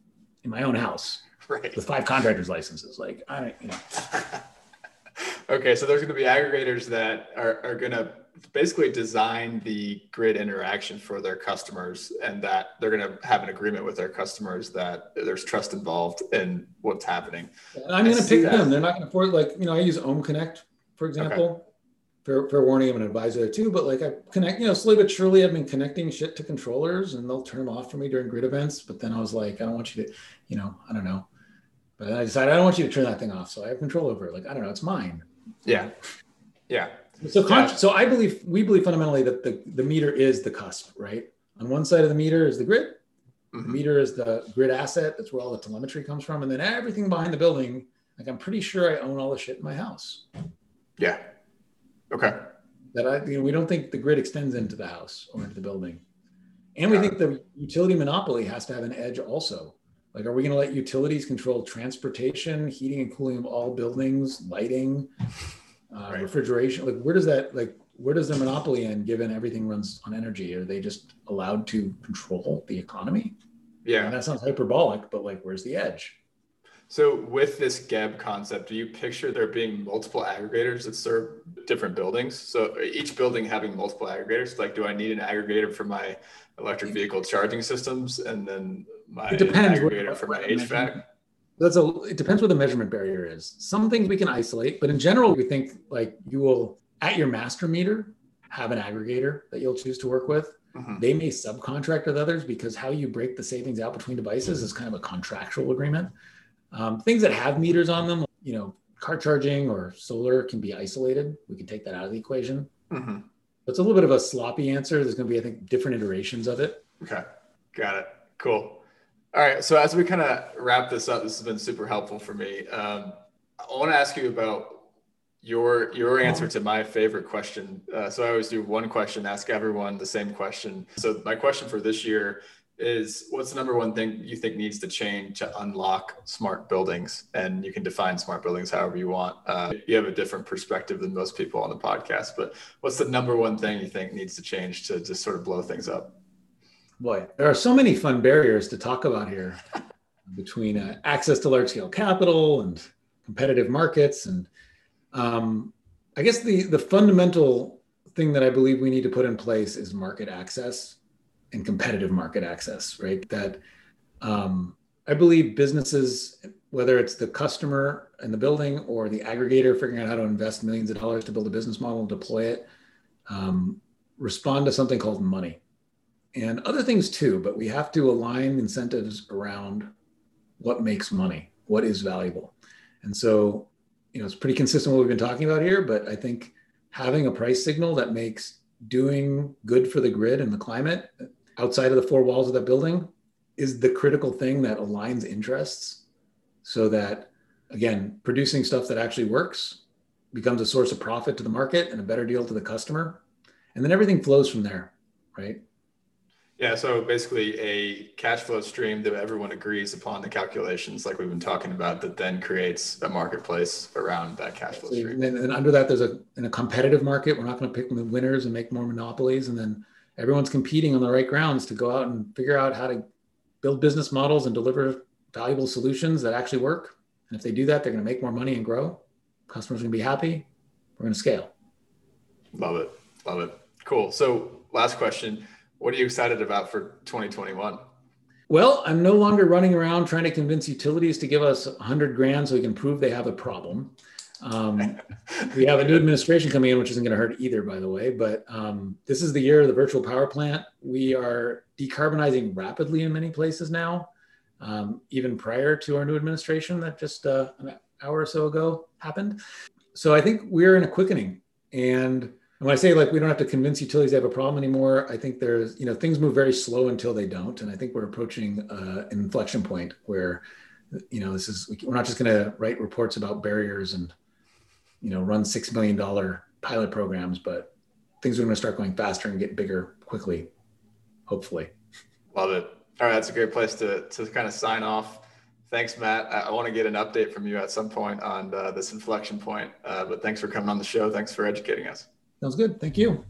in my own house right. with five contractors licenses. Like, I, you know. okay. So there's going to be aggregators that are, are going to basically design the grid interaction for their customers and that they're going to have an agreement with their customers that there's trust involved in what's happening. And I'm going to pick that. them. They're not going to afford, like, you know, I use Ohm Connect, for example. Okay fair, fair warning, I'm an advisor there too, but like I connect, you know, slowly but surely I've been connecting shit to controllers and they'll turn them off for me during grid events. But then I was like, I don't want you to, you know, I don't know. But I decided I don't want you to turn that thing off. So I have control over it. Like, I don't know, it's mine. Yeah. Yeah. So, con- yeah. so I believe, we believe fundamentally that the, the meter is the cusp, right? On one side of the meter is the grid. Mm-hmm. The meter is the grid asset. That's where all the telemetry comes from. And then everything behind the building, like I'm pretty sure I own all the shit in my house. Yeah. Okay. That I, you know, we don't think the grid extends into the house or into the building. And we think the utility monopoly has to have an edge also. Like, are we going to let utilities control transportation, heating and cooling of all buildings, lighting, uh, right. refrigeration? Like, where does that, like, where does the monopoly end given everything runs on energy? Are they just allowed to control the economy? Yeah. And that sounds hyperbolic, but like, where's the edge? So with this GEB concept, do you picture there being multiple aggregators that serve different buildings? So each building having multiple aggregators. Like, do I need an aggregator for my electric vehicle charging systems, and then my it depends aggregator for my HVAC? That's a. It depends what the measurement barrier is. Some things we can isolate, but in general, we think like you will at your master meter have an aggregator that you'll choose to work with. Mm-hmm. They may subcontract with others because how you break the savings out between devices is kind of a contractual agreement. Um, things that have meters on them, you know, car charging or solar can be isolated. We can take that out of the equation. Mm-hmm. It's a little bit of a sloppy answer. There's going to be, I think, different iterations of it. Okay, got it. Cool. All right. So as we kind of wrap this up, this has been super helpful for me. Um, I want to ask you about your your answer to my favorite question. Uh, so I always do one question, ask everyone the same question. So my question for this year is what's the number one thing you think needs to change to unlock smart buildings? And you can define smart buildings however you want. Uh, you have a different perspective than most people on the podcast but what's the number one thing you think needs to change to just sort of blow things up? Boy there are so many fun barriers to talk about here between uh, access to large scale capital and competitive markets and um, i guess the the fundamental thing that i believe we need to put in place is market access and competitive market access, right? That um, I believe businesses, whether it's the customer in the building or the aggregator figuring out how to invest millions of dollars to build a business model and deploy it, um, respond to something called money and other things too. But we have to align incentives around what makes money, what is valuable. And so, you know, it's pretty consistent what we've been talking about here, but I think having a price signal that makes doing good for the grid and the climate outside of the four walls of that building is the critical thing that aligns interests so that again producing stuff that actually works becomes a source of profit to the market and a better deal to the customer. And then everything flows from there right? Yeah so basically a cash flow stream that everyone agrees upon the calculations like we've been talking about that then creates a marketplace around that cash flow stream. And, and under that there's a in a competitive market we're not going to pick the winners and make more monopolies and then everyone's competing on the right grounds to go out and figure out how to build business models and deliver valuable solutions that actually work. And if they do that, they're going to make more money and grow. Customers are going to be happy. We're going to scale. Love it. Love it. Cool. So, last question What are you excited about for 2021? Well, I'm no longer running around trying to convince utilities to give us 100 grand so we can prove they have a problem. Um, we have a new administration coming in, which isn't going to hurt either, by the way. But um, this is the year of the virtual power plant. We are decarbonizing rapidly in many places now, um, even prior to our new administration that just uh, an hour or so ago happened. So I think we're in a quickening. And when I say like we don't have to convince utilities they have a problem anymore, I think there's you know things move very slow until they don't, and I think we're approaching uh, an inflection point where you know this is we're not just going to write reports about barriers and you know run six million dollar pilot programs, but things are going to start going faster and get bigger quickly, hopefully. Love it. All right, that's a great place to to kind of sign off. Thanks, Matt. I, I want to get an update from you at some point on uh, this inflection point. Uh, but thanks for coming on the show. Thanks for educating us. Sounds good. Thank you.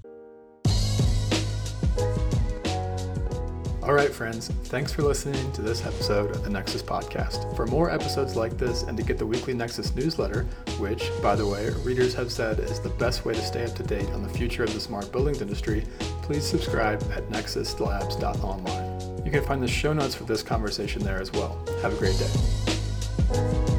All right, friends, thanks for listening to this episode of the Nexus Podcast. For more episodes like this and to get the weekly Nexus newsletter, which, by the way, readers have said is the best way to stay up to date on the future of the smart buildings industry, please subscribe at nexuslabs.online. You can find the show notes for this conversation there as well. Have a great day.